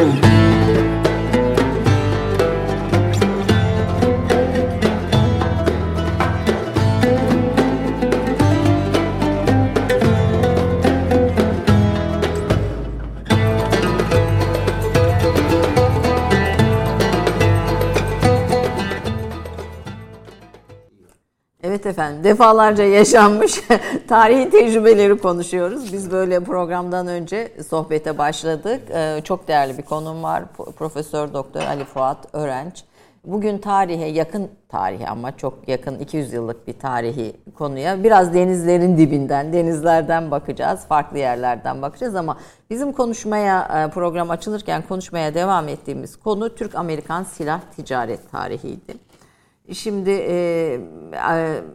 Evet efendim defalarca yaşanmış tarihi tecrübeleri konuşuyoruz. Biz böyle programdan önce sohbete başladık. Ee, çok değerli bir konum var. Profesör Doktor Ali Fuat Örenç. Bugün tarihe yakın tarihe ama çok yakın 200 yıllık bir tarihi konuya biraz denizlerin dibinden, denizlerden bakacağız. Farklı yerlerden bakacağız ama bizim konuşmaya e, program açılırken konuşmaya devam ettiğimiz konu Türk-Amerikan silah ticaret tarihiydi. Şimdi e,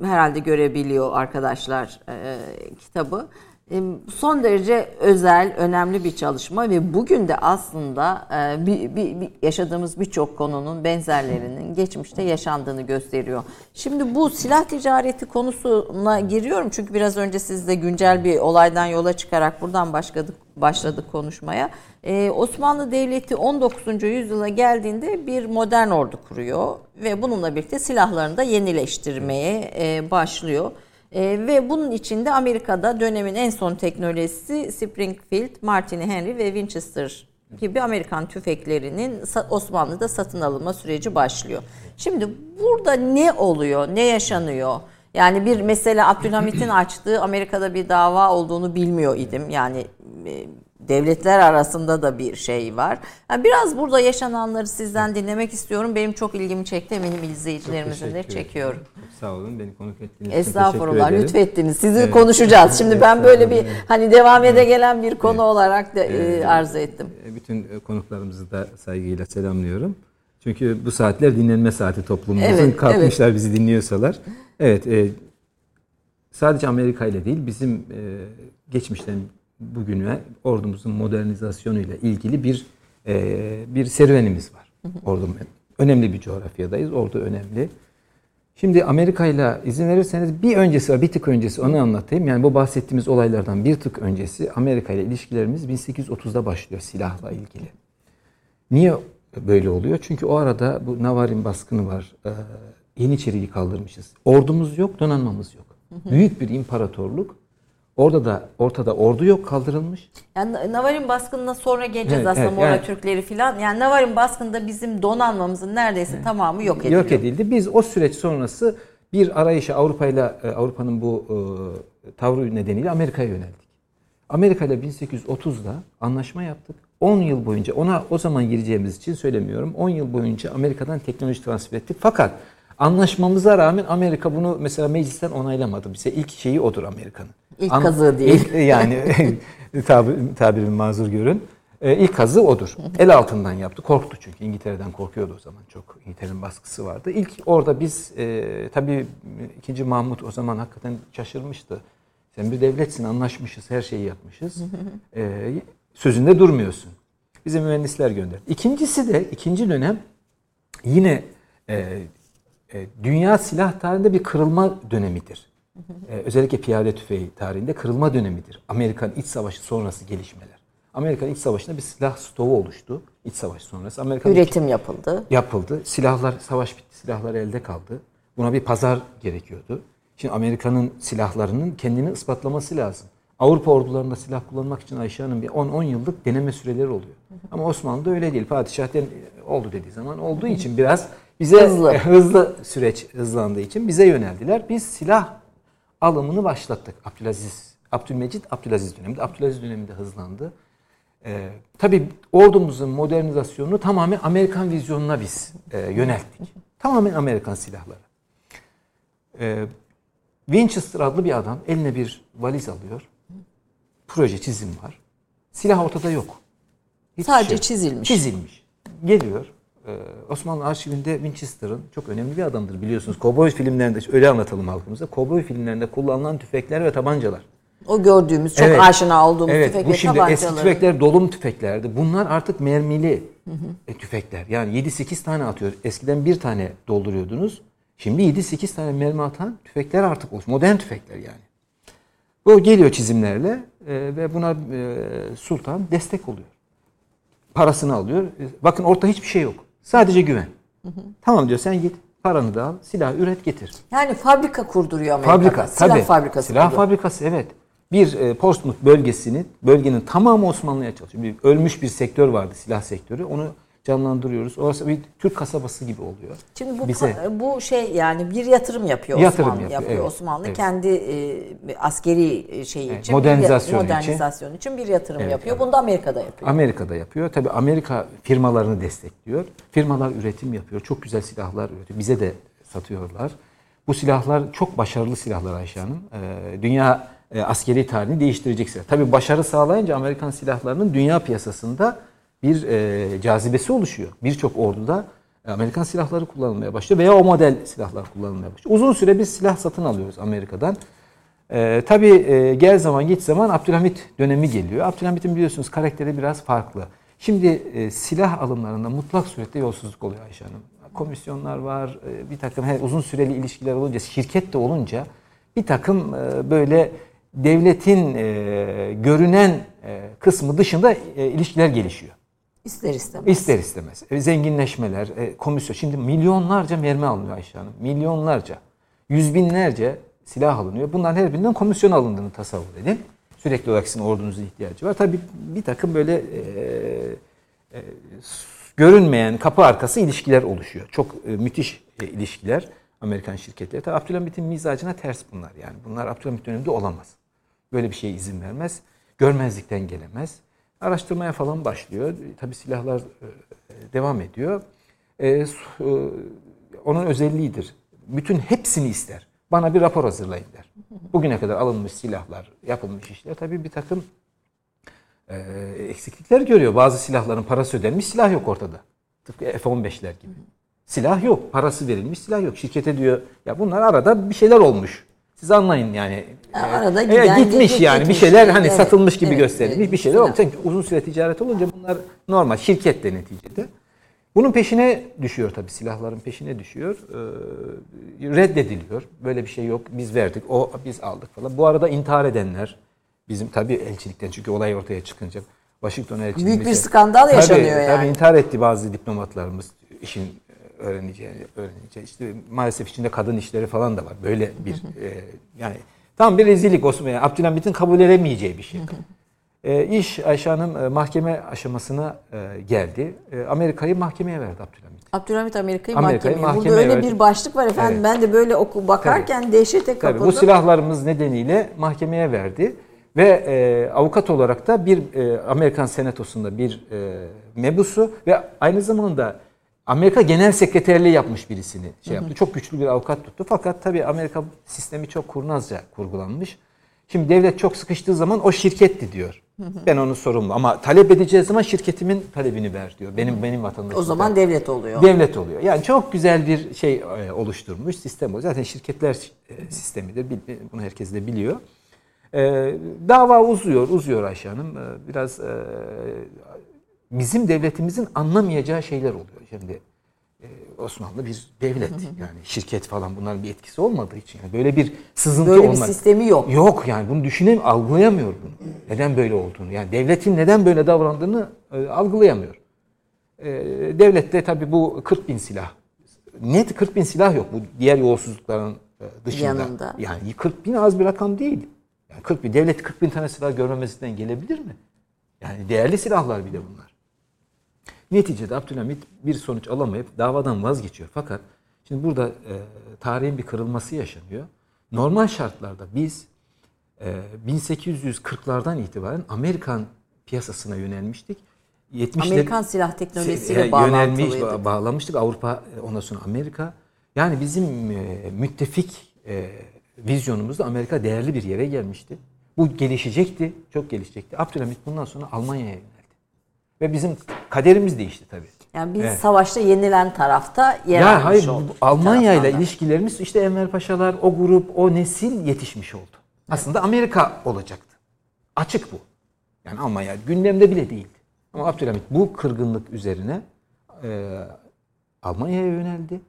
herhalde görebiliyor arkadaşlar e, kitabı. E, son derece özel, önemli bir çalışma ve bugün de aslında e, bir, bir, bir yaşadığımız birçok konunun benzerlerinin geçmişte yaşandığını gösteriyor. Şimdi bu silah ticareti konusuna giriyorum çünkü biraz önce siz de güncel bir olaydan yola çıkarak buradan başladık başladık konuşmaya. Ee, Osmanlı Devleti 19. yüzyıla geldiğinde bir modern ordu kuruyor ve bununla birlikte silahlarını da yenileştirmeye e, başlıyor. E, ve bunun içinde Amerika'da dönemin en son teknolojisi Springfield, Martini Henry ve Winchester gibi Amerikan tüfeklerinin Osmanlı'da satın alınma süreci başlıyor. Şimdi burada ne oluyor, ne yaşanıyor? Yani bir mesela Abdülhamit'in açtığı Amerika'da bir dava olduğunu bilmiyor idim. Yani e, devletler arasında da bir şey var. Yani biraz burada yaşananları sizden dinlemek istiyorum. Benim çok ilgimi çekti. Eminim izleyicilerimizin de çekiyorum. Çok sağ olun. Beni konuk ettiğiniz için Estağfurullah. Lütfettiniz. Sizi evet. konuşacağız. Şimdi ben böyle bir hani devam ede gelen bir konu evet. olarak da evet. arzu ettim. E, bütün konuklarımızı da saygıyla selamlıyorum. Çünkü bu saatler dinlenme saati toplumumuzun. Evet, Kalkmışlar evet. bizi dinliyorsalar. Evet. E, sadece Amerika ile değil bizim e, geçmişten bugüne ordumuzun modernizasyonu ile ilgili bir e, bir serüvenimiz var. Ordum önemli bir coğrafyadayız. Ordu önemli. Şimdi Amerika ile izin verirseniz bir öncesi var, bir tık öncesi onu anlatayım. Yani bu bahsettiğimiz olaylardan bir tık öncesi Amerika ile ilişkilerimiz 1830'da başlıyor silahla ilgili. Niye böyle oluyor? Çünkü o arada bu Navarin baskını var. Ee, Yeniçeri'yi kaldırmışız. Ordumuz yok, donanmamız yok. Büyük bir imparatorluk Orada da ortada ordu yok kaldırılmış. Yani Navarin baskınına sonra geleceğiz evet, aslında evet, Mora yani, Türkleri filan. Yani Navarin baskında bizim donanmamızın neredeyse evet, tamamı yok edildi. Yok edildi. Biz o süreç sonrası bir arayışa Avrupa ile Avrupa'nın bu e, tavrı nedeniyle Amerika'ya yöneldik. Amerika ile 1830'da anlaşma yaptık. 10 yıl boyunca ona o zaman gireceğimiz için söylemiyorum. 10 yıl boyunca Amerika'dan teknoloji transfer ettik. Fakat anlaşmamıza rağmen Amerika bunu mesela meclisten onaylamadı. Bize ilk şeyi odur Amerika'nın. İlk An- kazığı değil. Ilk, yani tabir, tabirimi mazur görün. Ee, ilk kazı odur. El altından yaptı. Korktu çünkü. İngiltere'den korkuyordu o zaman. Çok İngiltere'nin baskısı vardı. İlk orada biz e, tabii 2. Mahmut o zaman hakikaten şaşırmıştı. Sen bir devletsin anlaşmışız her şeyi yapmışız. E, sözünde durmuyorsun. Bize mühendisler gönderdi. İkincisi de ikinci dönem yine e, e, dünya silah tarihinde bir kırılma dönemidir. Ee, özellikle piyade tüfeği tarihinde kırılma dönemidir. Amerikan İç Savaşı sonrası gelişmeler. Amerikan İç Savaşı'nda bir silah stoğu oluştu. İç Savaş sonrası. Amerikan Üretim yapıldı. Yapıldı. Silahlar, savaş bitti. Silahlar elde kaldı. Buna bir pazar gerekiyordu. Şimdi Amerika'nın silahlarının kendini ispatlaması lazım. Avrupa ordularında silah kullanmak için Ayşe Hanım bir 10-10 yıllık deneme süreleri oluyor. Ama Osmanlı'da öyle değil. Padişah oldu dediği zaman olduğu için biraz bize hızlı, hızlı süreç hızlandığı için bize yöneldiler. Biz silah alımını başlattık. Abdülaziz, Abdülmecit Abdülaziz döneminde. Abdülaziz döneminde hızlandı. Ee, tabii ordumuzun modernizasyonunu tamamen Amerikan vizyonuna biz e, yönelttik. Tamamen Amerikan silahları. Ee, Winchester adlı bir adam eline bir valiz alıyor. Proje çizim var. Silah ortada yok. Hiç Sadece şey çizilmiş. Çizilmiş. Geliyor. Ee, Osmanlı arşivinde Winchester'ın çok önemli bir adamdır biliyorsunuz. Kovboy filmlerinde öyle anlatalım halkımıza. Kovboy filmlerinde kullanılan tüfekler ve tabancalar. O gördüğümüz çok evet. aşina olduğumuz evet, tüfek bu şimdi tabancaları. Eski tüfekler dolum tüfeklerdi. Bunlar artık mermili hı hı. tüfekler. Yani 7-8 tane atıyor. Eskiden bir tane dolduruyordunuz. Şimdi 7-8 tane mermi atan tüfekler artık olmuş. Modern tüfekler yani. Bu geliyor çizimlerle e, ve buna e, Sultan destek oluyor. parasını alıyor. Bakın ortada hiçbir şey yok. Sadece güven. Tamam diyor sen git paranı da al, silah üret getir. Yani fabrika kurduruyor Amerika'da. Fabrika, silah tabii. fabrikası. Silah kuruyor. fabrikası evet. Bir e, Portsmouth bölgesini, bölgenin tamamı Osmanlı'ya çalışıyor. Bir, ölmüş bir sektör vardı, silah sektörü. Onu canlandırıyoruz. Orası bir Türk kasabası gibi oluyor. Şimdi bu Bize. bu şey yani bir yatırım yapıyor Yatırım Osmanlı yapıyor, yapıyor, evet, Osmanlı evet. kendi e, askeri şeyi Evet, için modernizasyon bir, için. modernizasyon için. bir yatırım Evet, yapıyor. evet. Bunu da Amerika'da yapıyor. Amerika'da yapıyor. Tabii Amerika firmalarını destekliyor. Firmalar üretim yapıyor. Çok güzel silahlar üretiyor. Bize de satıyorlar. Bu silahlar çok başarılı silahlar Ayşe Hanım. Ee, dünya e, askeri tarihini değiştirecek silah. Tabii başarı sağlayınca Amerikan silahlarının dünya piyasasında bir e, cazibesi oluşuyor. Birçok orduda Amerikan silahları kullanılmaya başlıyor veya o model silahlar kullanılmaya başlıyor. Uzun süre biz silah satın alıyoruz Amerika'dan. Ee, tabii e, gel zaman geç zaman Abdülhamit dönemi geliyor. Abdülhamit'in biliyorsunuz karakteri biraz farklı. Şimdi e, silah alımlarında mutlak surette yolsuzluk oluyor Ayşe Hanım. Komisyonlar var, e, bir takım he, uzun süreli ilişkiler olunca, şirket de olunca bir takım e, böyle devletin e, görünen e, kısmı dışında e, ilişkiler gelişiyor. İster istemez. İster istemez. E, zenginleşmeler, e, komisyon. Şimdi milyonlarca mermi alınıyor Ayşe Hanım. Milyonlarca. Yüz binlerce silah alınıyor. Bunların her birinden komisyon alındığını tasavvur edin. Sürekli olarak sizin ordunuzun ihtiyacı var. Tabii bir takım böyle e, e, görünmeyen kapı arkası ilişkiler oluşuyor. Çok e, müthiş e, ilişkiler Amerikan şirketleri. Tabii Abdülhamit'in mizacına ters bunlar yani. Bunlar Abdülhamit döneminde olamaz. Böyle bir şeye izin vermez. Görmezlikten gelemez. Araştırmaya falan başlıyor. Tabii silahlar e, devam ediyor. E, e, onun özelliğidir. Bütün hepsini ister. Bana bir rapor hazırlayın der. Bugüne kadar alınmış silahlar, yapılmış işler tabii bir takım eksiklikler görüyor. Bazı silahların parası ödenmiş, silah yok ortada. Tıpkı F-15'ler gibi. Silah yok, parası verilmiş silah yok. Şirkete diyor ya bunlar arada bir şeyler olmuş. Siz anlayın yani. Ya arada E, giden, gitmiş gidip yani bir gitmiş. şeyler hani Evet, satılmış gibi evet, gösterilmiş evet. bir şeyler olmuş. Çünkü uzun süre ticaret olunca bunlar normal şirket de neticede. Bunun peşine düşüyor tabii silahların peşine düşüyor. Ee, reddediliyor. Böyle bir şey yok. Biz verdik. O biz aldık falan. Bu arada intihar edenler bizim tabii elçilikten çünkü olay ortaya çıkınca Washington elçiliği Büyük bir skandal Tabii, yaşanıyor yani. Tabii intihar etti bazı diplomatlarımız işin öğreneceği öğreneceği. İşte maalesef içinde kadın işleri falan da var. Böyle bir e, yani tam bir rezillik Osman. Yani Abdülhamit'in kabul edemeyeceği bir şey. E, iş Ayşe Hanım e, mahkeme aşamasına e, geldi. E, Amerika'yı mahkemeye verdi Abdülhamit. Abdülhamit Amerika'yı Amerika'yı mahkemeye. Burada mahkemeye öyle verdi. bir başlık var efendim. Evet. Ben de böyle oku bakarken dehşete Tabii kapıldım. bu silahlarımız nedeniyle mahkemeye verdi ve e, avukat olarak da bir e, Amerikan Senatosu'nda bir e, mebusu ve aynı zamanda Amerika Genel Sekreterliği yapmış birisini şey yaptı. Çok güçlü bir avukat tuttu. Fakat tabii Amerika sistemi çok kurnazca kurgulanmış. Şimdi devlet çok sıkıştığı zaman o şirketti diyor. Ben onu sorumlu ama talep edeceği zaman şirketimin talebini ver diyor. Benim benim vatandaşım. o zaman devlet oluyor. Devlet oluyor. Yani çok güzel bir şey e, oluşturmuş sistem o. Zaten şirketler e, sistemidir. Bunu herkes de biliyor. E, Dava uzuyor, uzuyor Ayşe Hanım. Biraz e, bizim devletimizin anlamayacağı şeyler oluyor. Şimdi e, Osmanlı bir devlet yani şirket falan bunların bir etkisi olmadığı için yani böyle bir sızıntı Böyle bir olmadı. sistemi yok. Yok yani bunu düşünem algılayamıyor bunu. Neden böyle olduğunu. Yani devletin neden böyle davrandığını e, algılayamıyor. E, devlette tabii bu 40 bin silah. Net 40 bin silah yok bu diğer yolsuzlukların e, dışında. Yanında. Yani 40 bin az bir rakam değil. Yani 40 bin, devlet 40 bin tane silah görmemesinden gelebilir mi? Yani değerli silahlar bir de bunlar. Neticede Abdülhamit bir sonuç alamayıp davadan vazgeçiyor. Fakat şimdi burada e, tarihin bir kırılması yaşanıyor. Normal şartlarda biz e, 1840'lardan itibaren Amerikan piyasasına yönelmiştik. 70'ler Amerikan silah teknolojisiyle e. Yönelmiş, bağlamıştık. Avrupa, e, ondan sonra Amerika. Yani bizim e, müttefik e, vizyonumuzda Amerika değerli bir yere gelmişti. Bu gelişecekti, çok gelişecekti. Abdülhamit bundan sonra Almanya'ya yöneldi. Ve bizim kaderimiz değişti tabii. Yani biz Evet. savaşta yenilen tarafta yer Ya almış hayır olduk. Almanya ile ilişkilerimiz işte Enver Paşalar, o grup, o nesil yetişmiş oldu. Aslında Amerika olacaktı. Açık bu. Yani Almanya gündemde bile değildi. Ama Abdülhamit bu kırgınlık üzerine e, Almanya'ya yöneldi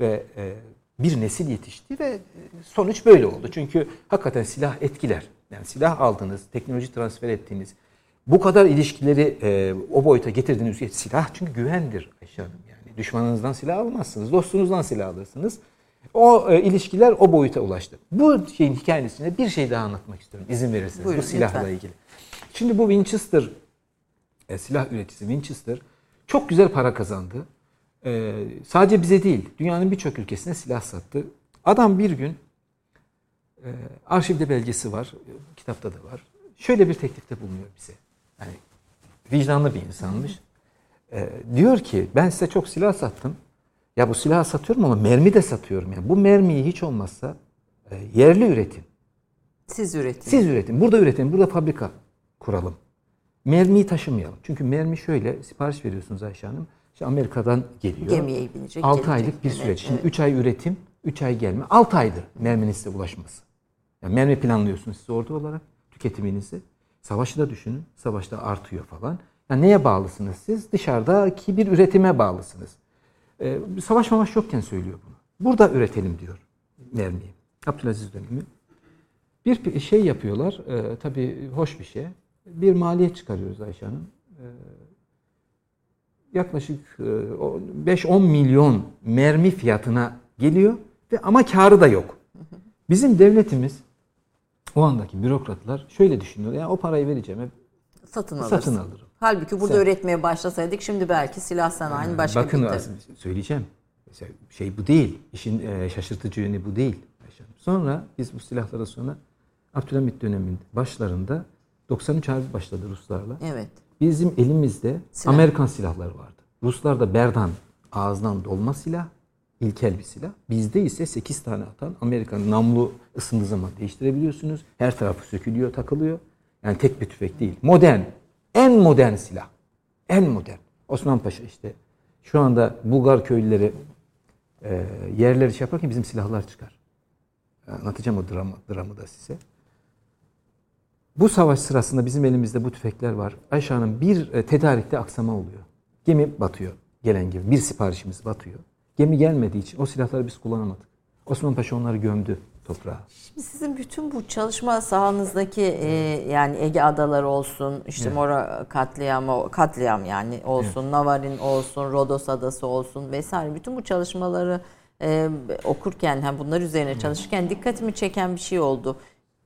ve e, bir nesil yetişti ve e, sonuç böyle oldu. Çünkü hakikaten silah etkiler. Yani silah aldınız, teknoloji transfer ettiğiniz, bu kadar ilişkileri e, o boyuta getirdiğiniz silah çünkü güvendir Ayşe Hanım yani. Düşmanınızdan silah almazsınız, dostunuzdan silah alırsınız. O e, ilişkiler o boyuta ulaştı. Bu şeyin hikayesinde bir şey daha anlatmak istiyorum izin verirseniz Buyurun, bu silahla lütfen. ilgili. Şimdi bu Winchester e, silah üreticisi Winchester çok güzel para kazandı. E, sadece bize değil dünyanın birçok ülkesine silah sattı. Adam bir gün e, arşivde belgesi var, kitapta da var. Şöyle bir teklifte bulunuyor bize. Yani vicdanlı bir insanmış. E, diyor ki ben size çok silah sattım. Ya bu silahı satıyorum ama mermi de satıyorum. Yani bu mermiyi hiç olmazsa e, yerli üretin. Siz üretin. Siz üretin. Burada üretin. Burada fabrika kuralım. Mermiyi taşımayalım. Çünkü mermi şöyle sipariş veriyorsunuz Ayşe Hanım. İşte Amerika'dan geliyor. Gemiye binecek. 6 gelecek. aylık bir Evet, süreç. Şimdi evet. 3 ay üretim, 3 ay gelme. 6 aydır merminin size ulaşması. Yani mermi planlıyorsunuz siz orada olarak tüketiminizi. Savaşı da düşünün. Savaşta artıyor falan. Yani neye bağlısınız siz? Dışarıdaki bir üretime bağlısınız. Ee, savaş mavaş yokken söylüyor bunu. Burada üretelim diyor mermiyi. Abdülaziz dönemi. Bir şey yapıyorlar. E, tabii hoş bir şey. Bir maliyet çıkarıyoruz Ayşe Hanım. E, yaklaşık e, o 5-10 milyon mermi fiyatına geliyor ve ama karı da yok. Bizim devletimiz o andaki bürokratlar şöyle düşünüyor. Yani o parayı vereceğim hep Satın alırsın. satın alırım. Halbuki burada Sen- üretmeye başlasaydık şimdi belki silah sanayinin başka Bakın bir aslında söyleyeceğim. Mesela şey bu değil. İşin e, şaşırtıcı yönü bu değil. Sonra biz bu silahlara sonra Abdülhamit döneminin başlarında 93 harbi başladı Ruslarla. Evet. Bizim elimizde Silah. Amerikan silahları vardı. Ruslarda Berdan ağızdan dolma silah, ilkel bir silah. Bizde ise 8 tane atan Amerikan namlu ısındığı zaman değiştirebiliyorsunuz. Her tarafı sökülüyor, takılıyor. Yani tek bir tüfek değil. Modern. En modern silah. En modern. Osman Paşa işte. Şu anda Bulgar köylüleri e, yerleri şey yaparken bizim silahlar çıkar. Anlatacağım o dramı, dramı da size. Bu savaş sırasında bizim elimizde bu tüfekler var. Ayşe Hanım bir e, tedarikte aksama oluyor. Gemi batıyor gelen gibi. Bir siparişimiz batıyor. Gemi gelmediği için o silahları biz kullanamadık. Osman Paşa onları gömdü toprağa. Şimdi sizin bütün bu çalışma sahanızdaki e, yani Ege adaları olsun, işte Mora katliamı, katliam yani olsun, Navarin olsun, Rodos adası olsun vesaire bütün bu çalışmaları e, okurken hem bunlar üzerine çalışırken dikkatimi çeken bir şey oldu.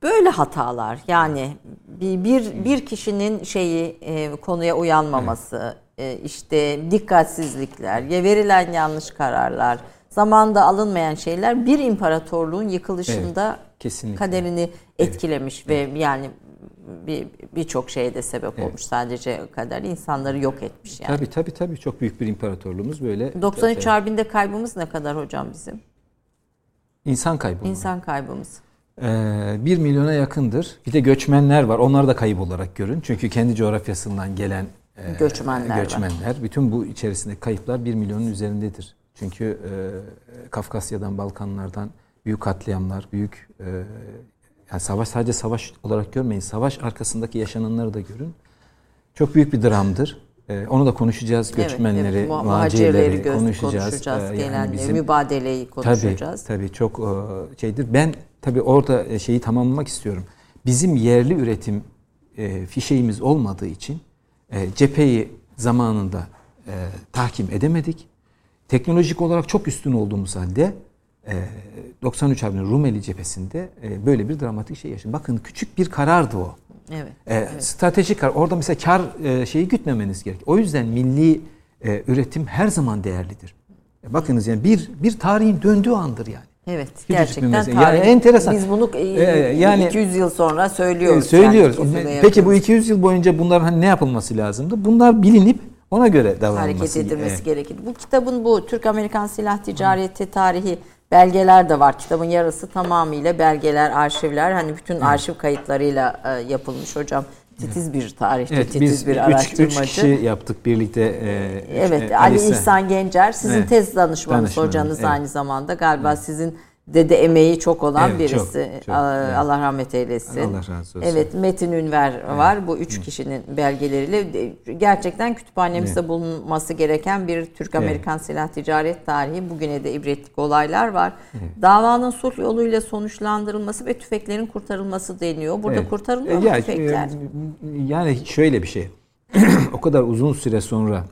Böyle hatalar yani bir bir, bir kişinin şeyi e, konuya uyanmaması, e, işte dikkatsizlikler, ya verilen yanlış kararlar, zamanda alınmayan şeyler bir imparatorluğun yıkılışında kesinlikle. kaderini etkilemiş ve yani bir birçok şeye de sebep olmuş. Sadece kader insanları yok etmiş yani. Tabii tabii tabii çok büyük bir imparatorluğumuz böyle. 93 Harbi'nde kaybımız ne kadar hocam bizim? İnsan kaybı. İnsan kaybımız. Ee, 1 milyona yakındır. Bir de göçmenler var. Onları da kayıp olarak görün. Çünkü kendi coğrafyasından gelen e, Göçmenler var. göçmenler. Bütün bu içerisindeki kayıplar 1 milyonun üzerindedir. Çünkü e, Kafkasya'dan, Balkanlardan büyük katliamlar, büyük e, yani savaş sadece savaş olarak görmeyin. Savaş arkasındaki yaşananları da görün. Çok büyük bir dramdır. E, onu da konuşacağız. Göçmenleri, evet, mu- muhacirleri göz- konuşacağız. konuşacağız. E, yani gelenleri, bizim- mübadeleyi konuşacağız. Tabii, tabii çok e, şeydir. Ben tabii orada e, şeyi tamamlamak istiyorum. Bizim yerli üretim e, fişeğimiz olmadığı için e, cepheyi zamanında e, tahkim edemedik. Teknolojik olarak çok üstün olduğumuz halde e, 93 Harbi'nin Rumeli cephesinde e, böyle bir dramatik şey yaşadık. Bakın küçük bir karardı o. Evet. E, Stratejik karar. Orada mesela kar e, şeyi gütmemeniz gerek. O yüzden milli e, üretim her zaman değerlidir. E, bakınız yani bir bir tarihin döndüğü andır yani. Evet, bir gerçekten tarih. Yani enteresan. Biz bunu e, Ee, yani- 200 yıl sonra söylüyoruz. E, söylüyoruz. Yani, Peki bu yakınız. 200 yıl boyunca bunların hani ne yapılması lazımdı? Bunlar bilinip ona göre davranılması. hareket edilmesi e, gerekir. Bu kitabın bu Türk-Amerikan silah ticareti tarihi belgeler de var. Kitabın yarısı tamamıyla belgeler, arşivler. Hani bütün arşiv kayıtlarıyla e, yapılmış hocam. Titiz bir tarihçi, Evet titiz biz bir üç, araştırmacı. üç kişi yaptık birlikte. e, üç, Evet, e, Ali İhsan. Gencer sizin Evet, tez danışmanınız hocanız evet. aynı zamanda. Galiba sizin de de emeği çok olan Evet, birisi. çok, çok, Aa, evet. Allah rahmet eylesin. Allah razı olsun. Evet Metin Ünver var. Bu üç kişinin belgeleriyle gerçekten kütüphanemizde bulunması gereken bir Türk-Amerikan silah ticaret tarihi. Bugüne de ibretlik olaylar var. Davanın sulh yoluyla sonuçlandırılması ve tüfeklerin kurtarılması deniyor. Burada Evet. kurtarılıyor E, mu ya, tüfekler? e, Yani şöyle bir şey. o kadar uzun süre sonra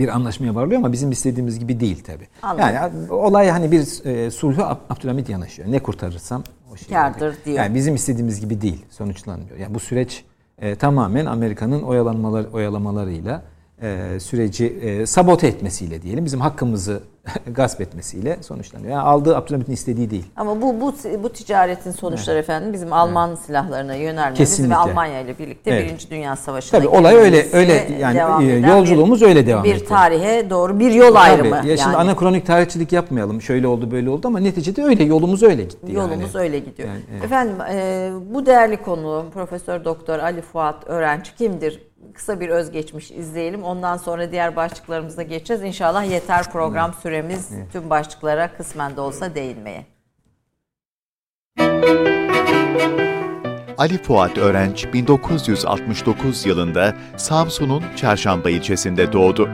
bir anlaşmaya varılıyor ama bizim istediğimiz gibi değil tabi. Yani olay hani bir e, sulhu Ab- Abdülhamit yanaşıyor. Ne kurtarırsam o şey. Kârdır diyor. Yani bizim istediğimiz gibi değil sonuçlanmıyor. Yani bu süreç e, tamamen Amerika'nın oyalanmalar oyalamalarıyla e, süreci e, sabote etmesiyle diyelim bizim hakkımızı gasp etmesiyle sonuçlanıyor. Yani aldığı Abdülhamit'in istediği değil. Ama bu bu bu ticaretin sonuçları efendim bizim Alman silahlarına yönelmemiz Kesinlikle. ve Almanya ile birlikte Evet. Birinci Dünya Savaşı'na Tabii olay öyle öyle yani e, yolculuğumuz bir, öyle devam bir etti. tarihe doğru bir yol ayrımı. Tabii. Ya şimdi yani. anakronik tarihçilik yapmayalım. Şöyle oldu böyle oldu ama neticede öyle yolumuz öyle gitti Yolumuz yani. öyle gidiyor. Yani, evet. Efendim e, bu değerli konu Profesör Doktor Ali Fuat Öğrenci kimdir? Kısa bir özgeçmiş izleyelim. Ondan sonra diğer başlıklarımıza geçeceğiz. İnşallah yeter program süremiz tüm başlıklara kısmen de olsa değinmeye. Ali Fuat Örenç 1969 yılında Samsun'un Çarşamba ilçesinde doğdu.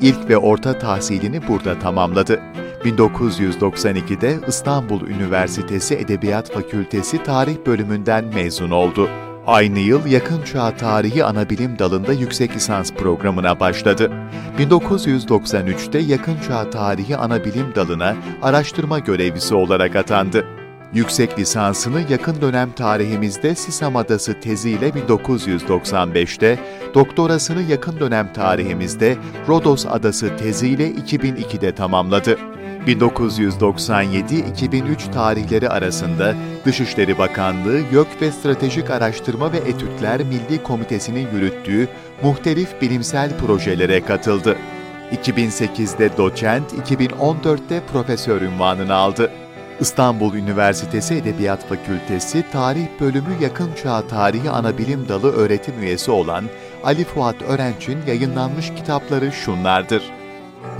İlk ve orta tahsilini burada tamamladı. 1992'de İstanbul Üniversitesi Edebiyat Fakültesi Tarih Bölümünden mezun oldu. Aynı yıl Yakın Çağ Tarihi Anabilim Dalı'nda yüksek lisans programına başladı. 1993'te Yakın Çağ Tarihi Anabilim Dalı'na araştırma görevlisi olarak atandı. Yüksek lisansını yakın dönem tarihimizde Sisam Adası teziyle 1995'te, doktorasını yakın dönem tarihimizde Rodos Adası teziyle 2002'de tamamladı. 1997-2003 tarihleri arasında Dışişleri Bakanlığı YÖK ve Stratejik Araştırma ve Etütler Milli Komitesi'nin yürüttüğü muhtelif bilimsel projelere katıldı. 2008'de doçent, 2014'te profesör unvanını aldı. İstanbul Üniversitesi Edebiyat Fakültesi Tarih Bölümü Yakın Çağ Tarihi Anabilim Dalı öğretim üyesi olan Ali Fuat Örenç'in yayınlanmış kitapları şunlardır.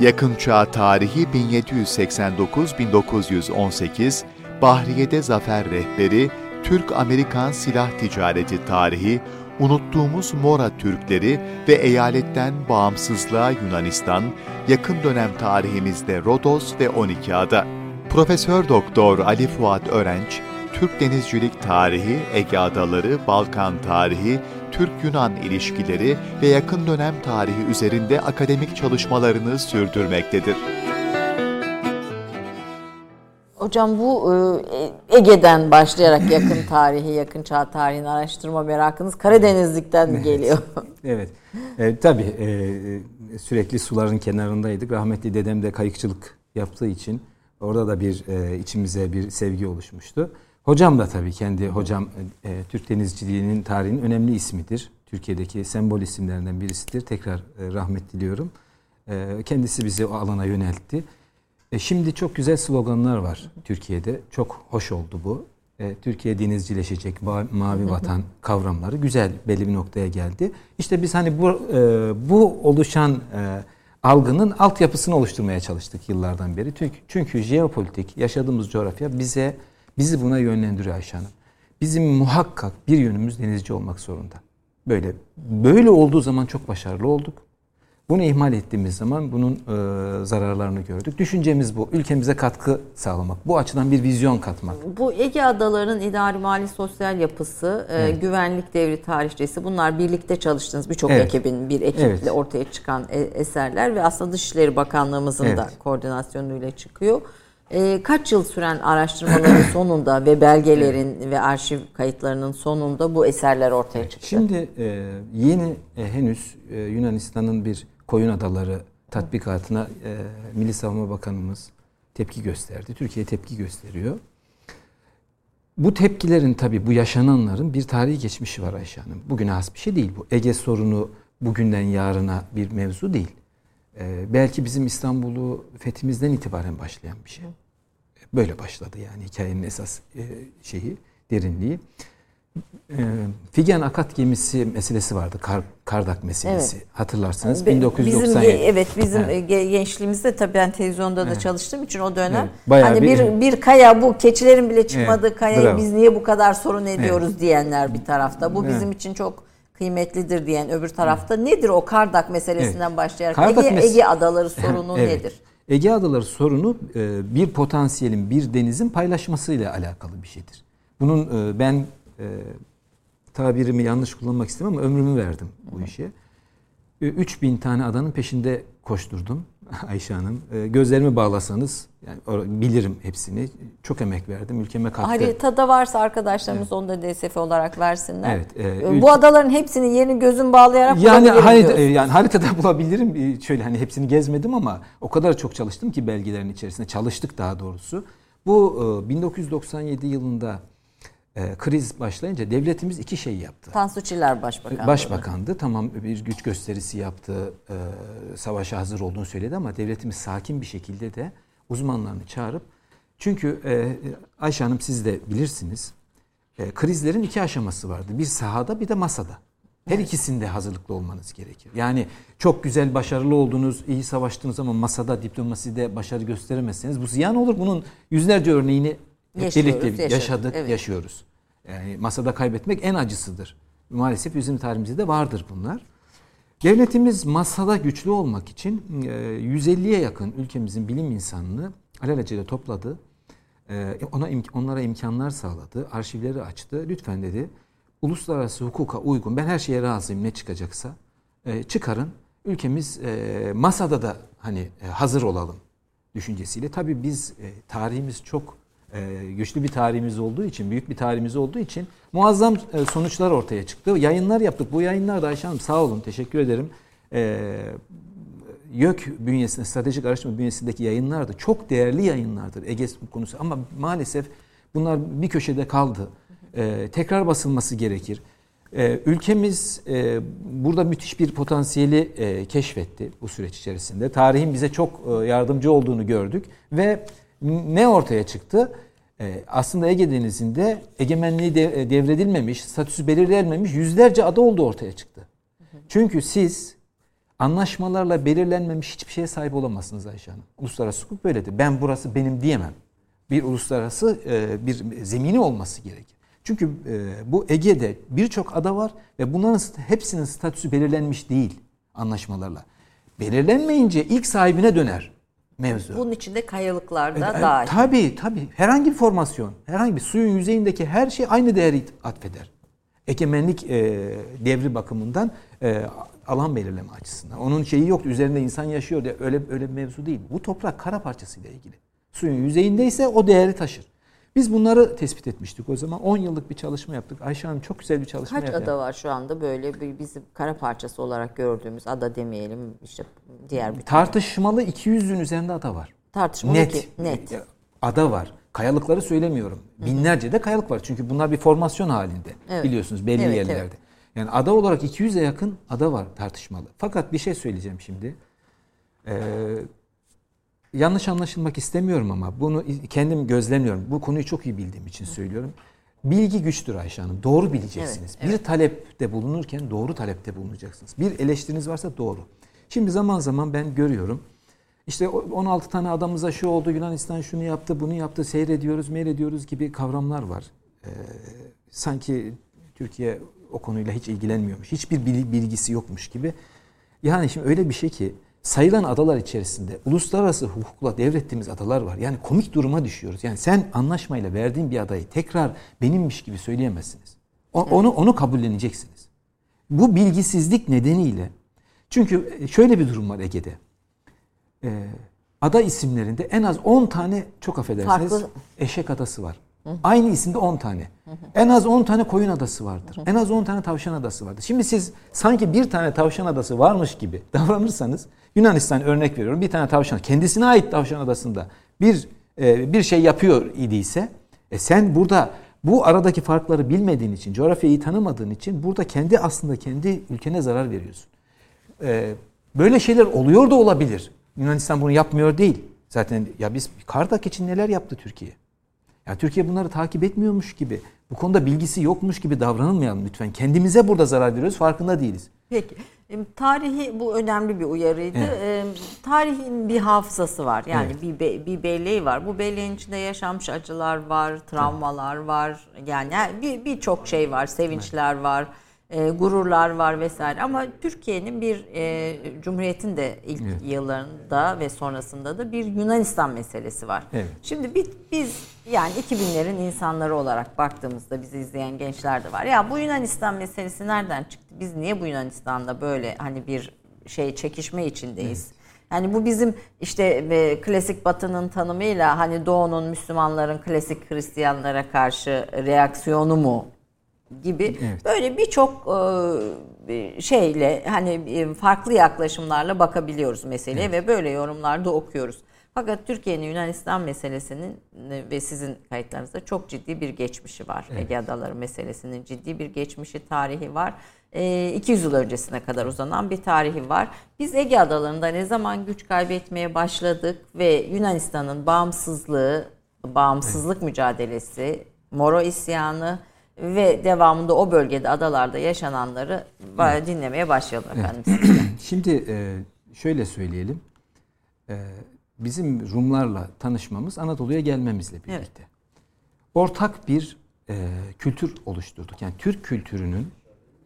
Yakın Çağ Tarihi 1789-1918, Bahriye'de Zafer Rehberi, Türk-Amerikan Silah Ticareti Tarihi, Unuttuğumuz Mora Türkleri ve eyaletten bağımsızlığa Yunanistan, yakın dönem tarihimizde Rodos ve 12 ada. Profesör Doktor Ali Fuat Örenç, Türk denizcilik tarihi, Ege Adaları, Balkan tarihi, Türk-Yunan ilişkileri ve yakın dönem tarihi üzerinde akademik çalışmalarını sürdürmektedir. Hocam bu e, Ege'den başlayarak yakın tarihi, yakın çağ tarihini araştırma merakınız Karadenizlikten mi geliyor? Evet. E, tabii e, sürekli suların kenarındaydık. Rahmetli dedem de kayıkçılık yaptığı için orada da bir e, içimize bir sevgi oluşmuştu. Hocam da tabii kendi hocam e, Türk denizciliğinin tarihinin önemli ismidir. Türkiye'deki sembol isimlerinden birisidir. Tekrar e, rahmet diliyorum. E, kendisi bizi o alana yöneltti. E, şimdi çok güzel sloganlar var Türkiye'de. Çok hoş oldu bu. E, Türkiye denizcileşecek, mavi vatan kavramları güzel belli bir noktaya geldi. İşte biz hani bu e, bu oluşan e, algının altyapısını oluşturmaya çalıştık yıllardan beri. Çünkü, çünkü jeopolitik yaşadığımız coğrafya bize bizi buna yönlendiriyor Ayşe Hanım. Bizim muhakkak bir yönümüz denizci olmak zorunda. Böyle böyle olduğu zaman çok başarılı olduk. Bunu ihmal ettiğimiz zaman bunun e, zararlarını gördük. Düşüncemiz bu. Ülkemize katkı sağlamak. Bu açıdan bir vizyon katmak. Bu Ege Adaları'nın idari mali sosyal yapısı, e, güvenlik devri tarihçesi bunlar birlikte çalıştığınız birçok Evet. ekibin bir ekiple Evet. ortaya çıkan e- eserler ve aslında Dışişleri Bakanlığımızın da Evet. koordinasyonuyla çıkıyor. E, kaç yıl süren araştırmaların sonunda ve belgelerin ve arşiv kayıtlarının sonunda bu eserler ortaya çıktı. Şimdi e, yeni e, henüz e, Yunanistan'ın bir koyun adaları tatbikatına e, Milli Savunma Bakanımız tepki gösterdi. Türkiye tepki gösteriyor. Bu tepkilerin tabii bu yaşananların bir tarihi geçmişi var Ayşe Hanım. Bugüne has bir şey değil bu. Ege sorunu bugünden yarına bir mevzu değil. E, belki bizim İstanbul'u fethimizden itibaren başlayan bir şey. Böyle başladı yani hikayenin esas e, şeyi, derinliği. e, Figen Akat gemisi meselesi vardı. Kar, Kardak meselesi. Evet. Hatırlarsınız. Be, 1997. Bizim, evet bizim evet. gençliğimizde tabii ben televizyonda da evet. çalıştığım için o dönem evet. hani bir, bir bir kaya bu keçilerin bile çıkmadığı evet. kayayı Bravo. biz niye bu kadar sorun ediyoruz evet. diyenler bir tarafta. Bu evet. bizim için çok kıymetlidir diyen öbür tarafta evet. nedir o Kardak meselesinden evet. başlayarak Kardak Ege, mes- Ege adaları sorunu evet. nedir? Ege adaları sorunu e, bir potansiyelin bir denizin paylaşmasıyla alakalı bir şeydir. Bunun e, ben e, tabirimi yanlış kullanmak istemem ama ömrümü verdim bu işe. 3000 tane adanın peşinde koşturdum Ayşe Hanım. Gözlerimi bağlasanız yani bilirim hepsini. Çok emek verdim. Ülkeme katkı. Haritada varsa arkadaşlarımız evet. onu da DSF olarak versinler. Evet. E, Bu adaların hepsinin yerini gözüm bağlayarak yani harita, yani haritada bulabilirim. Şöyle hani hepsini gezmedim ama o kadar çok çalıştım ki belgelerin içerisinde. Çalıştık daha doğrusu. Bu 1997 yılında e, kriz başlayınca devletimiz iki şey yaptı. Tansu Çiller Başbakandı. Başbakandı. Tamam bir güç gösterisi yaptı. E, savaşa hazır olduğunu söyledi ama devletimiz sakin bir şekilde de uzmanlarını çağırıp çünkü e, Ayşe Hanım siz de bilirsiniz. E, krizlerin iki aşaması vardı. Bir sahada bir de masada. Her evet. ikisinde hazırlıklı olmanız gerekir. Yani çok güzel, başarılı oldunuz, iyi savaştınız ama masada, diplomaside başarı gösteremezseniz bu ziyan olur. Bunun yüzlerce örneğini birlikte yaşadık, yaşadık evet. yaşıyoruz. Yani masada kaybetmek en acısıdır. Maalesef bizim tarihimizde de vardır bunlar. Devletimiz masada güçlü olmak için 150'ye yakın ülkemizin bilim insanını alelacele topladı. E, ona onlara imkanlar sağladı, arşivleri açtı. Lütfen dedi, uluslararası hukuka uygun, ben her şeye razıyım ne çıkacaksa e, çıkarın. Ülkemiz e, masada da hani hazır olalım düşüncesiyle. Tabii biz tarihimiz çok e, güçlü bir tarihimiz olduğu için, büyük bir tarihimiz olduğu için muazzam e, sonuçlar ortaya çıktı. Yayınlar yaptık. Bu yayınlar da Ayşe Hanım sağ olun, teşekkür ederim. E, YÖK bünyesinde, stratejik araştırma bünyesindeki yayınlar da çok değerli yayınlardır Ege konusu. Ama maalesef bunlar bir köşede kaldı. tekrar basılması gerekir. ülkemiz burada müthiş bir potansiyeli keşfetti bu süreç içerisinde. Tarihin bize çok yardımcı olduğunu gördük ve ne ortaya çıktı? Ee, aslında Ege Denizi'nde egemenliği e, devredilmemiş, statüsü belirlenmemiş yüzlerce ada olduğu ortaya çıktı. Çünkü siz anlaşmalarla belirlenmemiş hiçbir şeye sahip olamazsınız Ayşe Hanım. Uluslararası hukuk böyledir. Ben burası benim diyemem. Bir uluslararası e, bir zemini olması gerekir. Çünkü e, bu Ege'de birçok ada var ve bunların hepsinin statüsü belirlenmiş değil anlaşmalarla. Belirlenmeyince ilk sahibine döner mevzu. Bunun içinde kayalıklar da e, dahil. Tabii tabii. Herhangi bir formasyon, herhangi bir suyun yüzeyindeki her şey aynı değeri atfeder. Egemenlik e, devri bakımından e, alan belirleme açısından. Onun şeyi yok. Üzerinde insan yaşıyor diye öyle öyle bir mevzu değil. Bu toprak kara parçasıyla ilgili. Suyun yüzeyindeyse o değeri taşır. Biz bunları tespit etmiştik o zaman. 10 yıllık bir çalışma yaptık. Ayşe Hanım çok güzel bir çalışma Kaç yaptı. ada var şu anda böyle bir bizim kara parçası olarak gördüğümüz ada demeyelim işte diğer bir Tartışmalı 200'ün üzerinde ada var. Tartışmalı net, ki, net. Ada var. Kayalıkları söylemiyorum. Binlerce de kayalık var. Çünkü bunlar bir formasyon halinde. Evet. Biliyorsunuz belli evet, yerlerde. Evet. Yani ada olarak 200'e yakın ada var tartışmalı. Fakat bir şey söyleyeceğim şimdi. Ee, yanlış anlaşılmak istemiyorum ama bunu kendim gözlemliyorum. Bu konuyu çok iyi bildiğim için söylüyorum. Bilgi güçtür Ayşe Hanım. Doğru bileceksiniz. Evet, evet. Bir talepte bulunurken doğru talepte bulunacaksınız. Bir eleştiriniz varsa doğru. Şimdi zaman zaman ben görüyorum. İşte 16 tane adamıza şu oldu, Yunanistan şunu yaptı, bunu yaptı, seyrediyoruz, meyrediyoruz gibi kavramlar var. Ee, sanki Türkiye o konuyla hiç ilgilenmiyormuş. Hiçbir bilgisi yokmuş gibi. Yani şimdi öyle bir şey ki sayılan adalar içerisinde uluslararası hukukla devrettiğimiz adalar var. Yani komik duruma düşüyoruz. Yani sen anlaşmayla verdiğin bir adayı tekrar benimmiş gibi söyleyemezsiniz. O, onu onu kabulleneceksiniz. Bu bilgisizlik nedeniyle çünkü şöyle bir durum var Ege'de. Ee, ada isimlerinde en az 10 tane çok affedersiniz Farklı. eşek adası var. Hı. Aynı isimde 10 tane. Hı hı. En az 10 tane koyun adası vardır. Hı hı. En az 10 tane tavşan adası vardır. Şimdi siz sanki bir tane tavşan adası varmış gibi davranırsanız Yunanistan örnek veriyorum. Bir tane tavşan kendisine ait tavşan adasında bir e, bir şey yapıyor idiyse e sen burada bu aradaki farkları bilmediğin için, coğrafyayı tanımadığın için burada kendi aslında kendi ülkene zarar veriyorsun. E, böyle şeyler oluyor da olabilir. Yunanistan bunu yapmıyor değil. Zaten ya biz Kardak için neler yaptı Türkiye? Ya Türkiye bunları takip etmiyormuş gibi, bu konuda bilgisi yokmuş gibi davranılmayalım lütfen. Kendimize burada zarar veriyoruz, farkında değiliz. Peki. Tarihi bu önemli bir uyarıydı. Evet. tarihin bir hafızası var. Yani evet. bir be, bir belleği var. Bu belleğin içinde yaşanmış acılar var, travmalar evet. var. Yani bir birçok şey var, sevinçler evet. var e, gururlar var vesaire ama Türkiye'nin bir e, Cumhuriyet'in de ilk evet. yıllarında ve sonrasında da bir Yunanistan meselesi var. Evet. Şimdi biz, biz yani 2000'lerin insanları olarak baktığımızda bizi izleyen gençler de var. Ya bu Yunanistan meselesi nereden çıktı? Biz niye bu Yunanistan'da böyle hani bir şey çekişme içindeyiz? Evet. Yani bu bizim işte e, klasik Batı'nın tanımıyla hani Doğu'nun Müslümanların klasik Hristiyanlara karşı reaksiyonu mu gibi evet. böyle birçok e, şeyle hani e, farklı yaklaşımlarla bakabiliyoruz meseleye evet. ve böyle yorumlarda okuyoruz. Fakat Türkiye'nin Yunanistan meselesinin e, ve sizin kayıtlarınızda çok ciddi bir geçmişi var. Evet. Ege Adaları meselesinin ciddi bir geçmişi, tarihi var. 200 yıl öncesine kadar uzanan bir tarihi var. Biz Ege Adaları'nda ne zaman güç kaybetmeye başladık ve Yunanistan'ın bağımsızlığı, bağımsızlık evet. mücadelesi, Moro isyanı, ve devamında o bölgede adalarda yaşananları evet. dinlemeye başlayalım efendim. Evet. Şimdi e, şöyle söyleyelim. Bizim Rumlarla tanışmamız Anadolu'ya gelmemizle birlikte. Evet. Ortak bir e, kültür oluşturduk. Yani Türk kültürünün